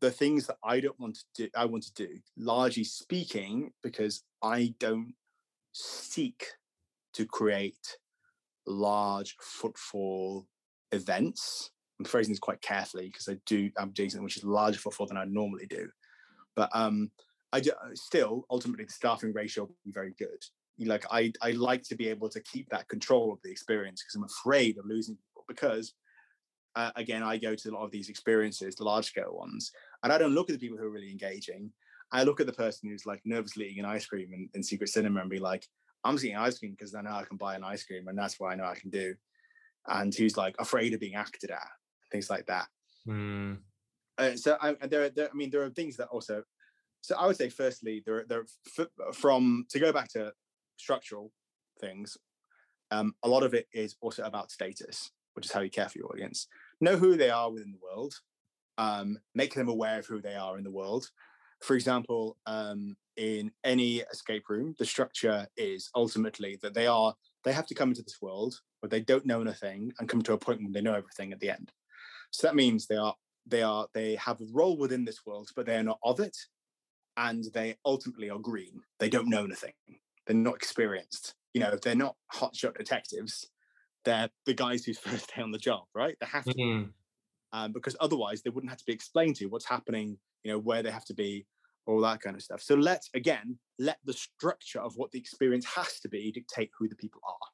the things that i don't want to do i want to do largely speaking because i don't seek to create large footfall events. I'm phrasing this quite carefully because I do I'm doing something which is larger footfall than I normally do. But um, I do, still ultimately the staffing ratio will be very good. Like I I like to be able to keep that control of the experience because I'm afraid of losing people because. Uh, again, I go to a lot of these experiences, the large scale ones, and I don't look at the people who are really engaging. I look at the person who's like nervously eating an ice cream in, in Secret Cinema and be like, I'm just eating ice cream because I know I can buy an ice cream and that's what I know I can do. And who's like afraid of being acted at, things like that. Mm, Uh, so I, there, are- there, I mean, there are things that also. So I would say, firstly, there, are- there f- from to go back to structural things. Um, a lot of it is also about status, which is how you care for your audience. Know who they are within the world. Um, make them aware of who they are in the world. For example, um, in any escape room, the structure is ultimately that they are they have to come into this world where they don't know anything and come to a point when they know everything at the end. So that means they are they are they have a role within this world, but they are not of it, and they ultimately are green. They don't know anything. They're not experienced. You know, they're not hotshot detectives. They're the guys whose [laughs] first day on the job, right? They have to be mm, um, because otherwise they wouldn't have to be explained to what's happening, you know, where they have to be, all that kind of stuff. So let's again let the structure of what the experience has to be dictate who the people are.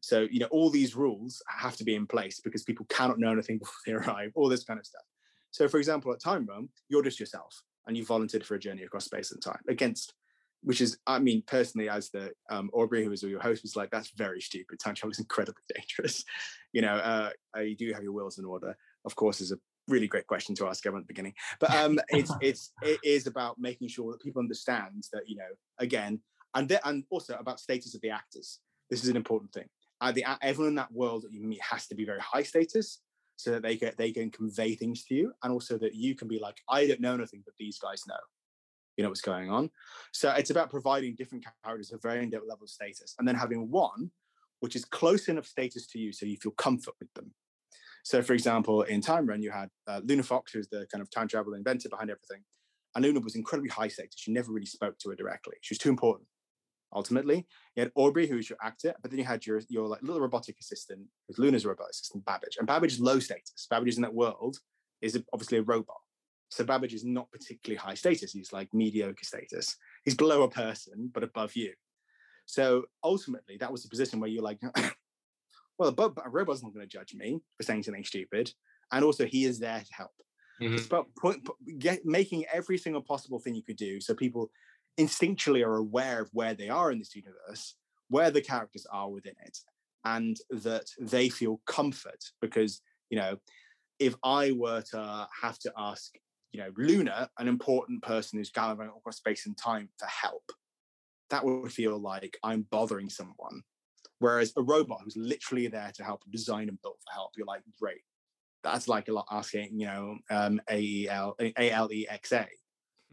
So you know, all these rules have to be in place because people cannot know anything [laughs] before they arrive. All this kind of stuff. So, for example, at Time Run, you're just yourself, and you volunteered for a journey across space and time against. Which is, I mean, personally, as the um, Aubrey, who was your host, was like, "That's very stupid. Time travel is incredibly [laughs] dangerous." You know, uh, uh, you do have your wills in order, of course, is a really great question to ask everyone at the beginning. But um, [laughs] it's it's it is about making sure that people understand that you know again, and th- and also about status of the actors. This is an important thing. Uh, the a- everyone in that world that you meet has to be very high status, so that they can they can convey things to you, and also that you can be like, I don't know anything, but these guys know. You know what's going on. So it's about providing different characters a varying level of status, and then having one which is close enough status to you so you feel comfort with them. So, for example, in Time Run, you had uh, Luna Fox, who's the kind of time travel inventor behind everything. And Luna was incredibly high status. You never really spoke to her directly. She was too important. Ultimately, you had Aubrey, who's your actor, but then you had your your like little robotic assistant, who's Luna's robot assistant, Babbage. And Babbage is low status. Babbage is in that world is obviously a robot. So Babbage is not particularly high status. He's like mediocre status. He's below a person, but above you. So ultimately, that was the position where you're like, well, a, bo- a robot's not going to judge me for saying something stupid. And also, he is there to help. mhm. It's about point, get, making every single possible thing you could do so people instinctually are aware of where they are in this universe, where the characters are within it, and that they feel comfort. Because, you know, if I were to have to ask, you know, Luna, an important person who's gallivanting across space and time for help, that would feel like I'm bothering someone. Whereas a robot who's literally there to help design and build for help, you're like, great. That's like a lot asking, you know, um, AEL, ALEXA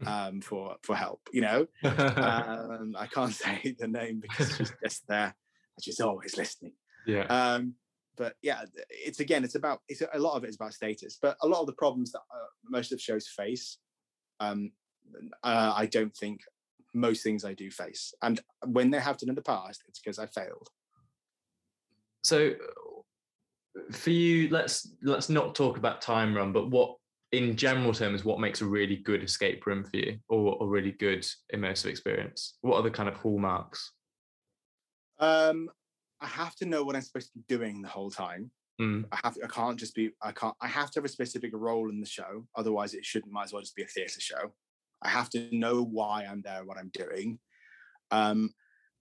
um, for for help. You know, [laughs] um, I can't [laughs] say the name because she's [laughs] just there. She's always listening. yeah. Um, but yeah, it's again, it's about it's a lot of it is about status. But a lot of the problems that uh, most of the shows face, um, uh, I don't think most things I do face. And when they have done in the past, it's because I failed. So for you, let's let's not talk about time run, but what in general terms, what makes a really good escape room for you or a really good immersive experience? What are the kind of hallmarks? Um, I have to know what I'm supposed to be doing the whole time. Mm. I have I can't just be I can't I have to have a specific role in the show. Otherwise it shouldn't might as well just be a theatre show. I have to know why I'm there, what I'm doing. Um,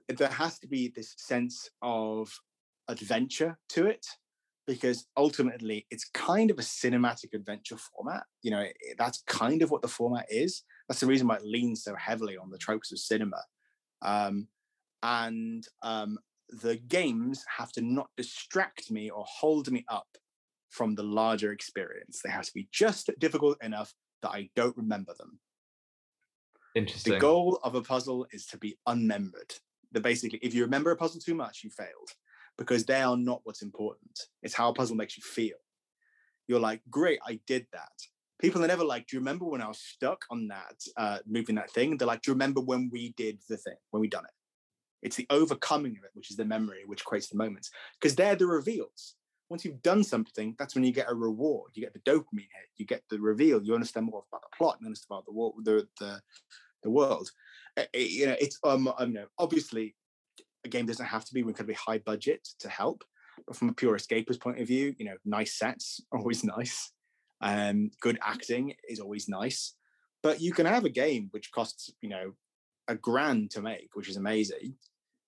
there has to be this sense of adventure to it because ultimately it's kind of a cinematic adventure format. You know, it, that's kind of what the format is. That's the reason why it leans so heavily on the tropes of cinema. Um, and um, the games have to not distract me or hold me up from the larger experience. They have to be just difficult enough that I don't remember them. Interesting. The goal of a puzzle is to be unmembered. That basically, if you remember a puzzle too much, you failed because they are not what's important. It's how a puzzle makes you feel. You're like, great, I did that. People are never like, do you remember when I was stuck on that, uh, moving that thing? They're like, do you remember when we did the thing, when we done it? It's the overcoming of it, which is the memory, which creates the moments, because they're the reveals. Once you've done something, that's when you get a reward. You get the dopamine hit. You get the reveal. You understand more about the plot. You understand about the the the, the world. It, you know, it's um, you know, obviously a game doesn't have to be incredibly high budget to help, but from a pure escapist point of view, you know, nice sets [laughs] are always nice. Um, good acting is always nice. But you can have a game which costs, you know, a grand to make, which is amazing.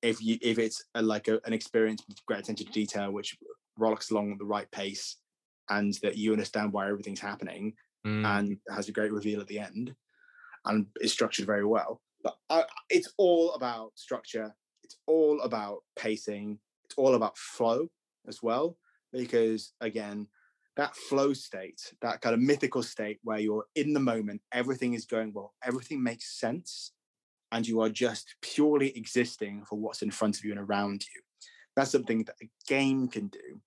If you if it's a, like a, an experience with great attention to detail, which rollicks along at the right pace, and that you understand why everything's happening, Mm. and has a great reveal at the end, and is structured very well. But uh, it's all about structure. It's all about pacing. It's all about flow as well, because again, that flow state, that kind of mythical state where you're in the moment, everything is going well, everything makes sense, and you are just purely existing for what's in front of you and around you. That's something that a game can do,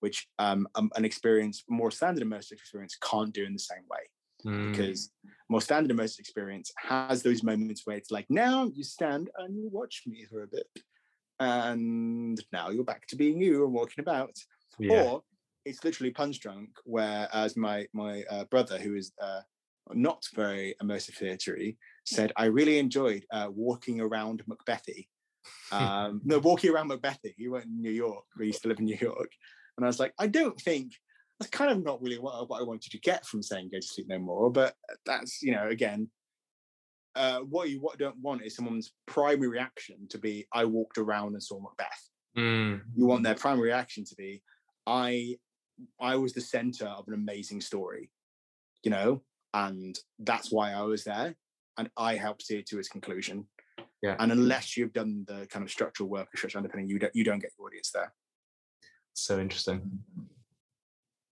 which um, um, an experience, more standard immersive experience, can't do in the same way Mm. because more standard immersive experience has those moments where it's like now you stand and you watch me for a bit and now you're back to being you and walking about yeah. or it's literally Punchdrunk where as my my uh, brother who is uh, not very immersive theatery said i really enjoyed uh, walking around macbethy [laughs] um, no walking around macbethy he went in new york we used to live in new york and i was like i don't think that's kind of not really what, what I wanted to get from saying go to sleep no more. But that's, you know, again, uh, what you what don't want is someone's primary reaction to be, I walked around and saw Macbeth. Mm. You want their primary reaction to be, I I was the center of an amazing story, you know, and that's why I was there. And I helped see it to its conclusion. Yeah. And unless you've done the kind of structural work or structural underpinning, you don't you don't get your audience there. So interesting.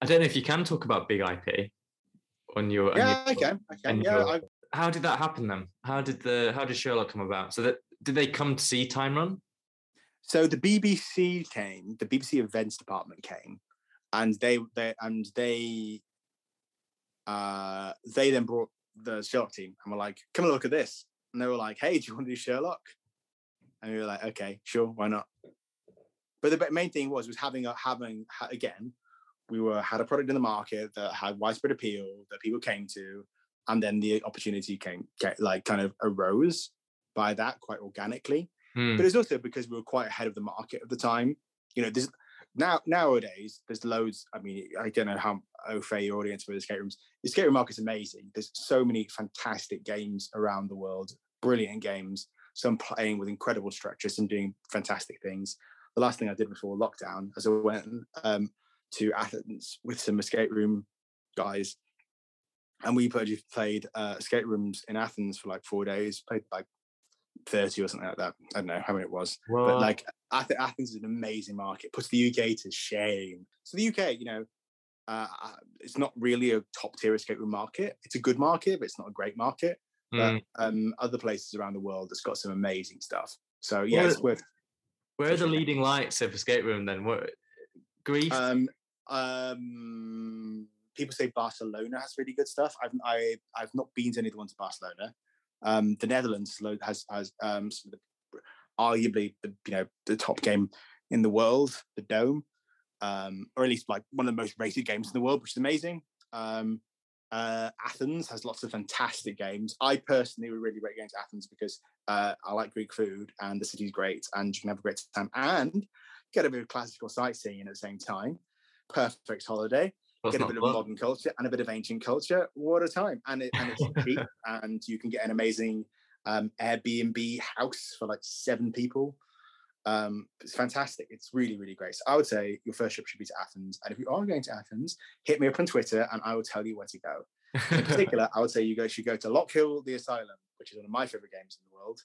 I don't know if you can talk about big IP on your. on Yeah, your- I can. I can. Yeah, your- How did that happen then? How did the how did Sherlock come about? So that did they come to see Time Run? So the BBC came, the BBC events department came, and they they and they uh they then brought the Sherlock team and were like, come and look at this. And they were like, hey, [laughs] do you want to do Sherlock? And we were like, okay, sure, why not? But the main thing was was having a having ha- again, we were had a product in the market that had widespread appeal that people came to, and then the opportunity came get like kind of arose by that quite organically Hmm. but it's also because we were quite ahead of the market at the time. You know, there's now nowadays there's loads. I mean, I don't know how au fait your audience with the escape rooms. The escape room market's amazing. There's so many fantastic games around the world, brilliant games. Some playing with incredible structures and doing fantastic things. The last thing I did before lockdown, as I went um, to Athens with some escape room guys, and we played, played uh, escape rooms in Athens for like four days. Played like 30 or something like that. I don't know how many it was. But like Ath- Athens is an amazing market, puts the UK to shame. So the UK, you know, uh, uh, it's not really a top tier escape room market. It's a good market, but it's not a great market. But mm. um, other places around the world that's got some amazing stuff. So yeah, Well, it's worth. where are the leading lights of escape room then? What Greece? Um, um, people say Barcelona has really good stuff. I've I, I've not been to any of the ones in Barcelona. Um, the Netherlands has has um, arguably the you know the top game in the world, the Dome, um, or at least like one of the most rated games in the world, which is amazing. Um, uh, Athens has lots of fantastic games. I personally would really rate to Athens because uh, I like Greek food and the city's great and you can have a great time and get a bit of classical sightseeing at the same time. Perfect holiday. That's get a bit of modern culture and a bit of ancient culture. What a time! And, it, and it's cheap, and you can get an amazing um, Airbnb house for like seven people. Um, it's fantastic. It's really, really great. So I would say your first trip should be to Athens. And if you are going to Athens, hit me up on Twitter and I will tell you where to go. In [laughs] particular, I would say you guys should go to Lockhill the Asylum, which is one of my favorite games in the world,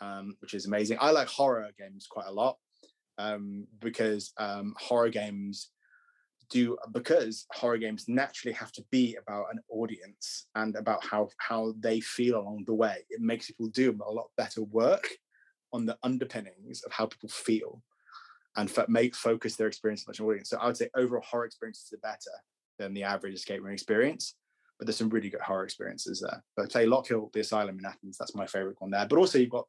um, which is amazing. I like horror games quite a lot um, because um, horror games do because horror games naturally have to be about an audience and about how how they feel along the way. It makes people do a lot better work on the underpinnings of how people feel and f- make focus their experience on the audience. So I would say overall horror experiences are better than the average escape room experience, but there's some really good horror experiences there. But play Lockhill, the Asylum in Athens, that's my favorite one there. But also you've got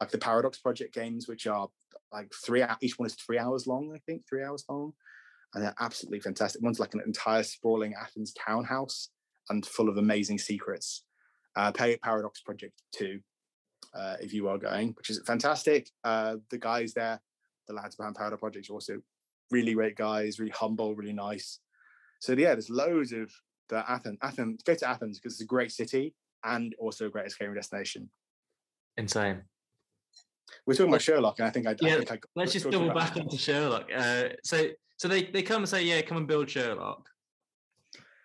like the Paradox Project games, which are like three, each one is three hours long, I think, three hours long. And they're absolutely fantastic. One's like an entire sprawling Athens townhouse and full of amazing secrets. Uh, Paradox Project 2 uh, if you are going, which is fantastic. Uh, the guys there, the lads behind Paradox Project, are also really great guys, really humble, really nice. So yeah, there's loads of the Athens. Athens, go to Athens because it's a great city and also a great escape destination. Insane. We're talking about Sherlock, and I think I, Yeah, I think I Let's just double back into Sherlock. Uh, so, so they they come and say, yeah, come and build Sherlock.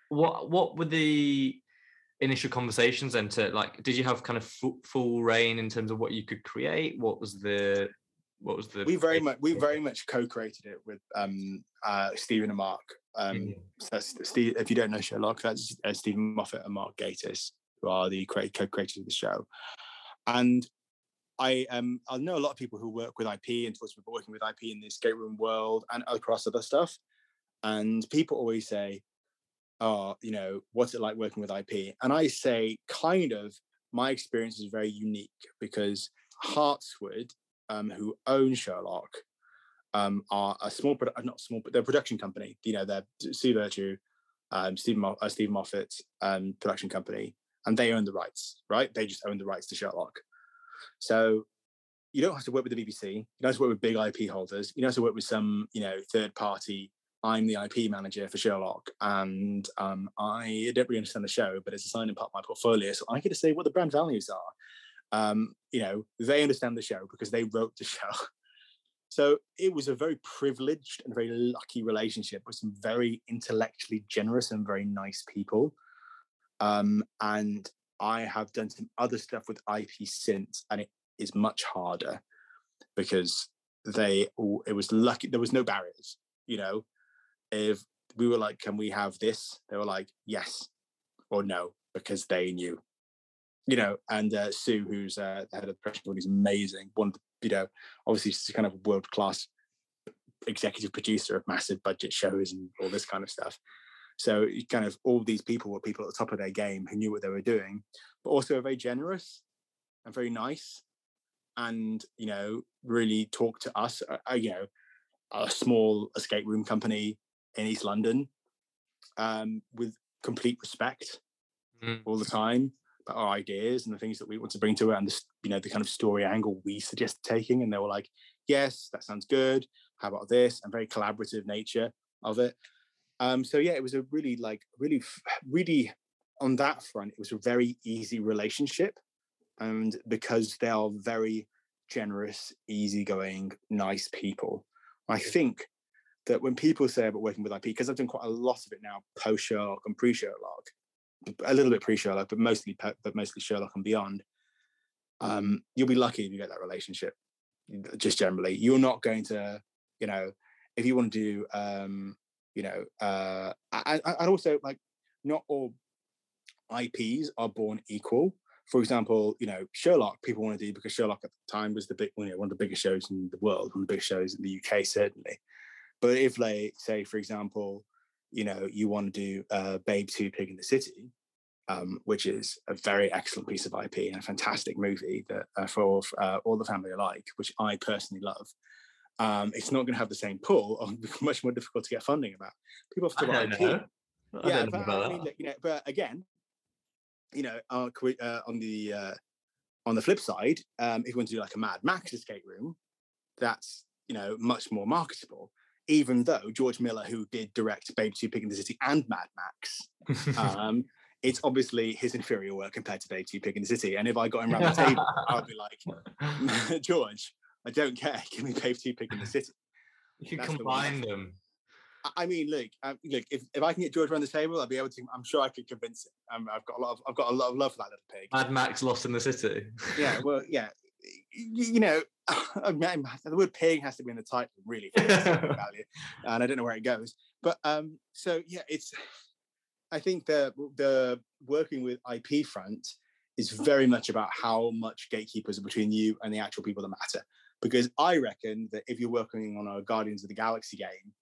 What what were the initial conversations then? To like, did you have kind of full, full reign in terms of what you could create? What was the what was the we very much we very much co-created it with um uh Stephen and Mark. Um Mhm. so that's Steve if you don't know Sherlock, that's uh, Steven Moffat and Mark Gatiss, who are the co-creators of the show. And I um I know a lot of people who work with IP and talk about working with IP in the escape room world and across other stuff. And people always say, Oh, you know, what's it like working with IP? And I say, kind of, my experience is very unique because Hartswood, um, who own Sherlock, um, are a small, produ- not small, but they're a production company. You know, they're Sue Vertue, um, Steve, Mo- uh, Steve Moffat um, production company, and they own the rights, right? They just own the rights to Sherlock. So you don't have to work with the BBC. You don't have to work with big IP holders. You don't have to work with some, you know, third party. I'm the IP manager for Sherlock, and um, I don't really understand the show, but it's a signing part of my portfolio, so I get to say what the brand values are. Um, you know, they understand the show because they wrote the [laughs] show. So it was a very privileged and very lucky relationship with some very intellectually generous and very nice people. Um, and I have done some other stuff with IP since, and it is much harder because they it was lucky there was no barriers. You know, if we were like, "Can we have this?" They were like, "Yes," or "No," because they knew. You know, and uh, Sue, who's uh, the head of the production board, is amazing. One of the, you know, obviously she's kind of world class executive producer of massive budget shows and all this kind of stuff. So kind of all these people were people at the top of their game who knew what they were doing, but also are very generous and very nice, and you know really talk to us. Uh, uh, you know, a small escape room company in East London um, with complete respect Mm. all the time about our ideas and the things that we want to bring to it and the, you know the kind of story angle we suggest taking and they were like yes that sounds good how about this and very collaborative nature of it um so yeah it was a really like really [sighs] really on that front it was a very easy relationship and because they are very generous easygoing nice people i think that when people say about working with ip because i've done quite a lot of it now post sherlock and pre sherlock a little bit pre Sherlock, but mostly but mostly Sherlock and beyond. Um, you'll be lucky if you get that relationship. Just generally, you're not going to, you know, if you want to do, um, you know, uh, and, also like not all IPs are born equal. For example, you know, Sherlock people want to do because Sherlock at the time was the big, you know, one of the biggest shows in the world, one of the biggest shows in the UK certainly. But if, like, say, for example, you know, you want to do uh, Babe Two Pig in the City, um, which is a very excellent piece of IP and a fantastic movie that uh, for uh, all the family alike, which I personally love. Um, it's not going to have the same pull, or [laughs] much more difficult to get funding about. People have to about IP. I yeah, don't know but, about I mean, you know, but again, you know, uh, uh, on the uh, on the flip side, um, if you want to do like a Mad Max escape room, that's you know much more marketable. Even though George Miller, who did direct Babe Two Pig in the City and Mad Max, [laughs] um, it's obviously his inferior work compared to Babe Two Pig in the City. And if I got him around the table, I'd be like, [laughs] George, I don't care. [laughs] Give me Babe Two Pig in the City. you can that's the combine them. I- mean, look, look. If, if I can get George around the table, I'll be able to. I'm sure I could convince him. Um, I've got a lot of. I've got a lot of love for that little pig. Mad Max Lost in the City. yeah, [laughs] well, yeah. You, you know, [laughs] I mean, the word pig has to be in the title, really, for it to have value, and I don't know where it goes. But um, so yeah, it's. I think the the working with IP front is very much about how much gatekeepers are between you and the actual people that matter. Because I reckon that if you're working on a Guardians of the Galaxy game,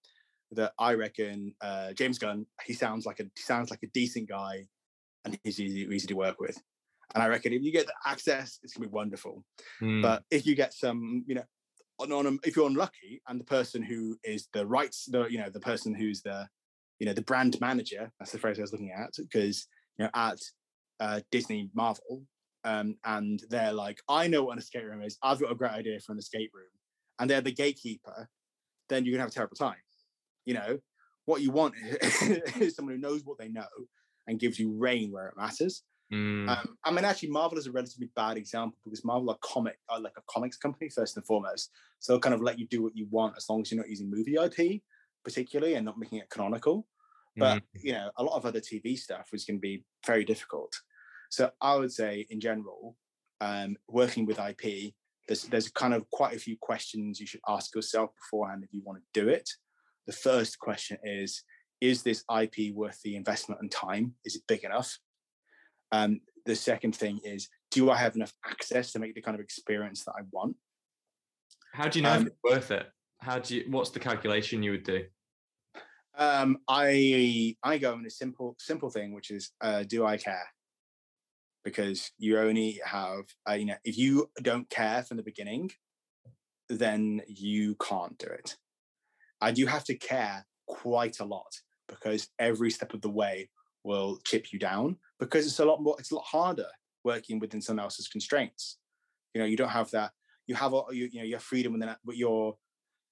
that I reckon uh, James Gunn he sounds like a he sounds like a decent guy, and he's easy, easy to work with. And I reckon if you get the access, it's gonna be wonderful. Mm. But if you get some, you know, on, on if you're unlucky and the person who is the rights, the you know, the person who's the, you know, the brand manager, that's the phrase I was looking at, because you know, at uh, Disney Marvel, um, and they're like, I know what an escape room is. I've got a great idea for an escape room, and they're the gatekeeper. Then you're gonna have a terrible time. You know, what you want [laughs] is someone who knows what they know and gives you reign where it matters. Mm. Um, I mean, actually, Marvel is a relatively bad example because Marvel are comic, are like a comics company first and foremost. So they'll kind of let you do what you want as long as you're not using movie IP, particularly, and not making it canonical. But Mm. you know, a lot of other TV stuff is going to be very difficult. So I would say, in general, um, working with IP, there's there's kind of quite a few questions you should ask yourself beforehand if you want to do it. The first question is: Is this IP worth the investment and time? Is it big enough? Um, the second thing is: Do I have enough access to make the kind of experience that I want? How do you know um, if it's worth it? How do you? What's the calculation you would do? Um, I I go in a simple simple thing, which is uh, do I care? Because you only have uh, you know if you don't care from the beginning, then you can't do it, and you have to care quite a lot because every step of the way will chip you down because it's a lot more it's a lot harder working within someone else's constraints. You know you don't have that. You have a, you, you know your freedom within that, but you're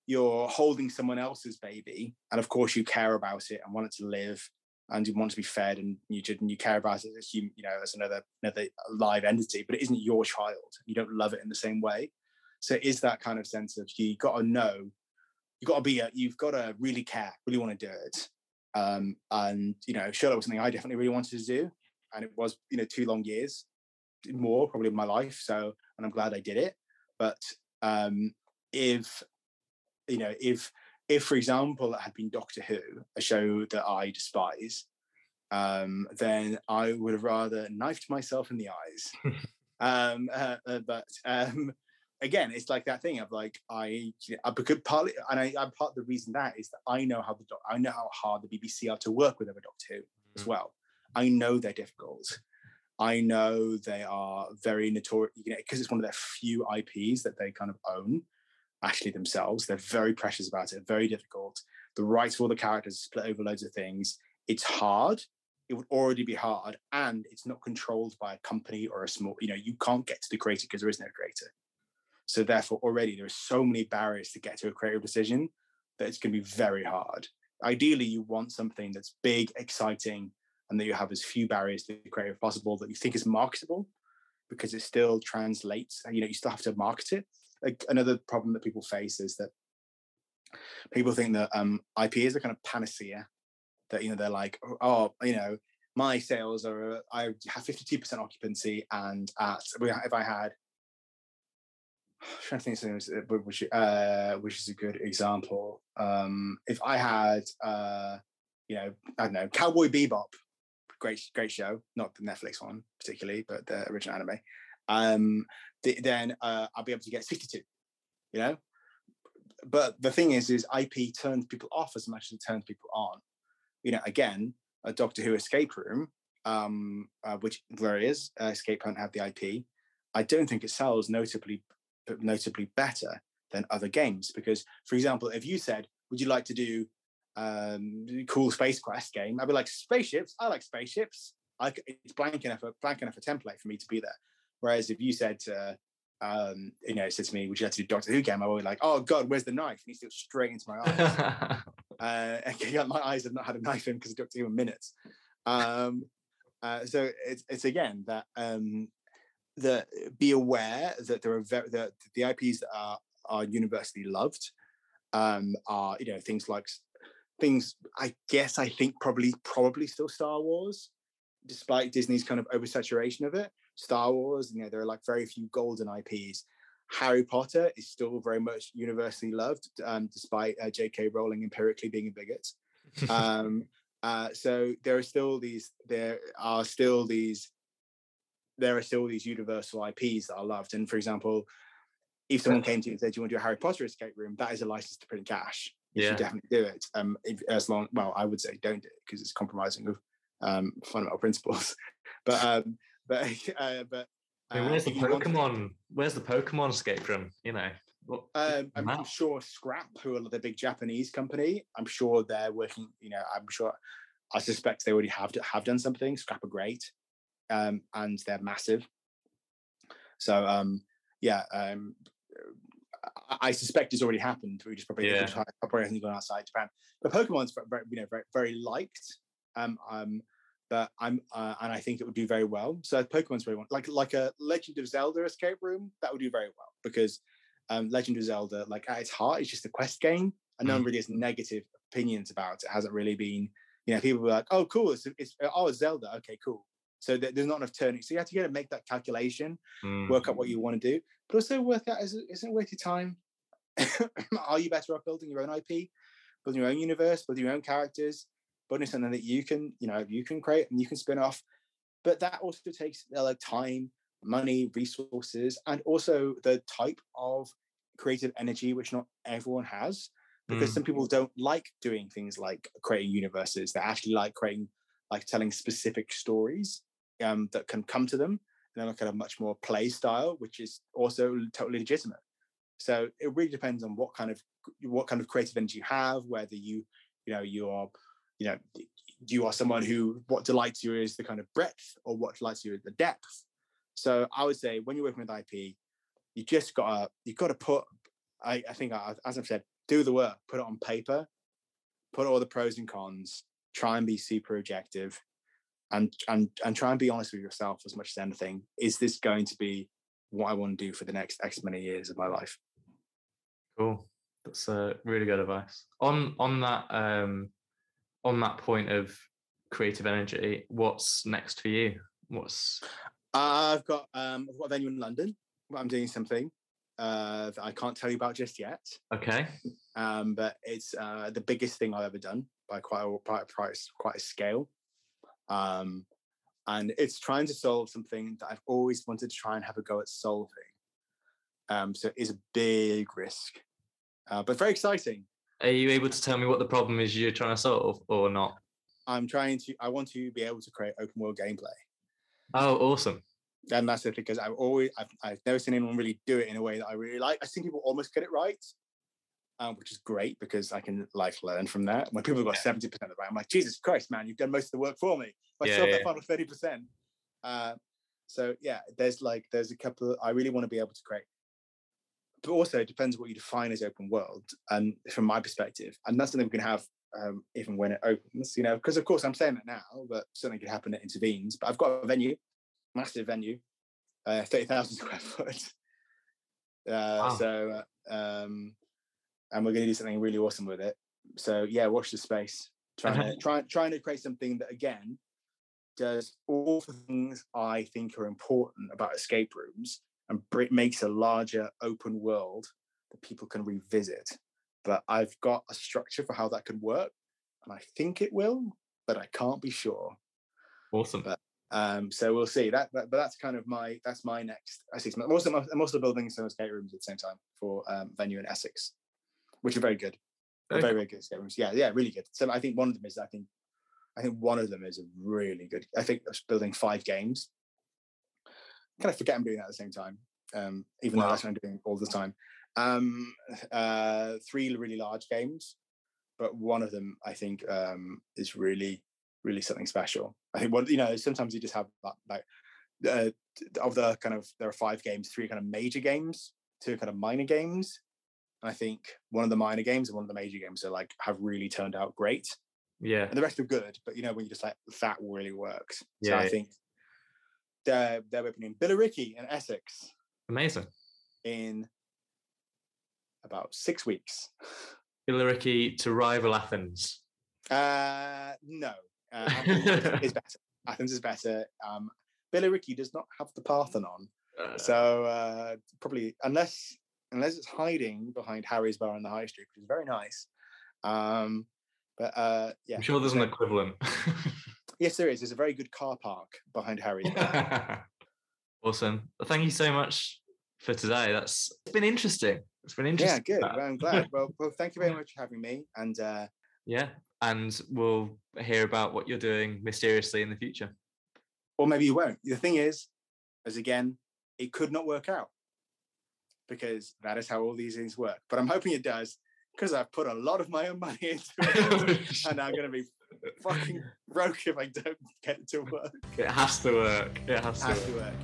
you're holding someone else's baby, and of course you care about it and want it to live, and you want to be fed, and you and you care about it as you, you know, as another another live entity, but it isn't your child. You don't love it in the same way. So it is that kind of sense of you got to know, you got to be, a, you've got to really care, really want to do it. Um, and you know, Sherlock was something I definitely really wanted to do, and it was, you know, two long years, more probably of my life. So, and I'm glad I did it. But um, if you know, if if for example it had been Doctor Who, a show that I despise, um, then I would have rather knifed myself in the eyes. [laughs] um, uh, uh, but um, again, it's like that thing of like I, I because partly, and I, I part of the reason that is that I know how the I know how hard the BBC are to work with other Doctor Who as Mhm. well. I know they're difficult. I know they are very notorious, you know, because it's one of their few IPs that they kind of own actually themselves. They're very precious about it, very difficult. The rights of all the characters split over loads of things. It's hard. It would already be hard, and it's not controlled by a company or a small. You know, you can't get to the creator because there is no creator. So therefore, already there are so many barriers to get to a creative decision that it's going to be very hard. Ideally, you want something that's big, exciting, and that you have as few barriers to creative possible that you think is marketable, because it still translates. You know, you still have to market it another problem that people face is that people think that um, IP is a kind of panacea. That you know they're like, oh, you know, my sales are uh, I have fifty two percent occupancy, and at if I had, I'm trying to think of uh, which uh, which is a good example. Um, if I had, uh, you know, I don't know, Cowboy Bebop, great great show, not the Netflix one particularly, but the original anime. Um, then uh, I'll be able to get 62, you know? But the thing is, is IP turns people off as much as it turns people on. You know, again, a Doctor Who escape room, um, uh, which there is. Uh, Escape Hunt have the IP. I don't think it sells notably notably better than other games because, for example, if you said, "Would you like to do um, cool space quest game?" I'd be like, "Spaceships. I like spaceships. I, it's blank enough a blank enough a template for me to be there." Whereas if you said, uh, um, you know, said to me, "Would you like to do Doctor Who game?" I would be like, "Oh God, where's the knife?" And he still straight into my [laughs] eyes. uh, [laughs] my eyes have not had a knife in because of Doctor Who in minutes. Um, uh, so it's it's again that um, that be aware that there are very, that the IPs that are are universally loved um, are you know things like things I guess I think probably probably still Star Wars, despite Disney's kind of oversaturation of it. Star Wars, you know, there are like very few golden IPs. Harry Potter is still very much universally loved, um, despite uh, J.K. Rowling empirically being a bigot. Um, uh, so there are still these. There are still these. There are still these universal IPs that are loved. And for example, if someone came to you and said, "Do you want to do a Harry Potter escape room?" That is a license to print cash. You Yeah. should definitely do it. Um, if, as long, well, I would say don't do it because it's compromising of um, fundamental principles. [laughs] but um, but [laughs] uh, but I mean, uh, where's the if you want to- Pokemon? Where's the Pokemon escape room? You know, what, Um, I'm, I'm sure Scrap, who are the big Japanese company, I'm sure they're working. You know, I'm sure. I suspect they already have have done something. Scrap are great, um, and they're massive. So um, yeah, um, I, I suspect it's already happened. We just probably Yeah. probably hasn't gone outside Japan. But Pokemon's very, you know very very liked. Um, um, but I'm uh, and I think it would do very well. So Pokemon's very one like like a Legend of Zelda escape room that would do very well because um, Legend of Zelda, like at its heart, is just a quest game, and no one really has negative opinions about it. it. Hasn't really been, you know, people were like, "Oh, cool, it's, it's oh, it's Zelda, okay, cool." So there- there's not enough turning. So you have to get to make that calculation, Mm. work out what you want to do, but also work out is it, isn't it worth your time? [coughs] Are you better off building your own IP, building your own universe, building your own characters, building something that you can, you know, you can create and you can spin off? But that also takes uh, like time, money, resources, and also the type of creative energy which not everyone has. Because Mm. some people don't like doing things like creating universes. They actually like creating, like telling specific stories um, that can come to them and then kind of much more play style, which is also totally legitimate. So it really depends on what kind of what kind of creative energy you have, whether you, you know, you are, you know, you are someone who what delights you is the kind of breadth or what delights you is the depth. So I would say when you're working with IP, you just gotta you gotta put. I, I think I- as I've said, do the work, put it on paper, put all the pros and cons, try and be super objective, and and and try and be honest with yourself as much as anything. Is this going to be what I want to do for the next X many years of my life? Cool. That's uh, really good advice. On on that um, on that point of creative energy, what's next for you? What's I've got um, I've got a venue in London. where I'm doing something uh, that I can't tell you about just yet. okay? um, but it's uh, the biggest thing I've ever done by quite a, quite a price, quite a scale. Um, and it's trying to solve something that I've always wanted to try and have a go at solving. Um, so it is a big risk, uh, but very exciting. Are you able to tell me what the problem is you're trying to solve, or not? I'm trying to. I want to be able to create open world gameplay, Oh, awesome! and that's thing because I've always I've, I've never seen anyone really do it in a way that I really like. I've seen people almost get it right, um, which is great because I can like learn from that. When people have got Yeah. seventy percent of the right, I'm like, Jesus Christ, man, you've done most of the work for me. I Yeah, still have yeah. that final thirty percent. Uh, so yeah, there's like there's a couple. Of, I really want to be able to create, but also it depends what you define as open world. And from my perspective, and that's something we can have um, even when it opens. You know, because of course I'm saying that now, but something could happen that intervenes. But I've got a venue, massive venue, uh, thirty thousand [laughs] square foot. Uh, Wow. So, uh, um, and we're going to do something really awesome with it. So yeah, watch the space. Trying to try, trying to create something that again does all the things I think are important about escape rooms and br- makes a larger open world that people can revisit. But I've got a structure for how that could work, and I think it will, but I can't be sure. Awesome. But- Um, so we'll see. That, that, but that's kind of my that's my next Essex. I'm also I'm also building some escape rooms at the same time for um, venue in Essex, which are very good. Very very very good escape rooms. Yeah, yeah, really good. So I think one of them is I think I think one of them is a really good. I think building five games. Kind of forget I'm doing that at the same time, um, even Wow. though that's what I'm doing all the time. Um, uh, three really large games, but one of them I think um, is really, really something special. I think one, you know, sometimes you just have that like uh, of the kind of there are five games, three kind of major games, two kind of minor games. And I think one of the minor games and one of the major games are like have really turned out great Yeah. and the rest are good. But you know, when you just like that really works. So Yeah, I think they're they're opening Billericay in Essex Amazing. in about six weeks. Billericay to rival Athens. Uh no, uh, [laughs] Athens is better. Athens is better. Um, Billericay does not have the Parthenon, Uh, so uh, probably unless unless it's hiding behind Harry's Bar on the High Street, which is very nice. Um, but uh, yeah, I'm sure there's an equivalent. [laughs] yes, there is. There's a very good car park behind Harry's [laughs] awesome. Well, thank you so much for today. That's it's been interesting. It's been interesting. Yeah, good. Well, I'm [laughs] glad. Well, well, thank you very much for having me. And uh, Yeah. And we'll hear about what you're doing mysteriously in the future. or maybe you won't. The thing is, as again, it could not work out because that is how all these things work. But I'm hoping it does because I've put a lot of my own money [laughs] into it, and I'm going to be [laughs] fucking broke if I don't get it to work. it has to work. It has It to work. to work.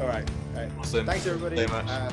All right. All right. Awesome. Thanks, everybody. very much. Uh,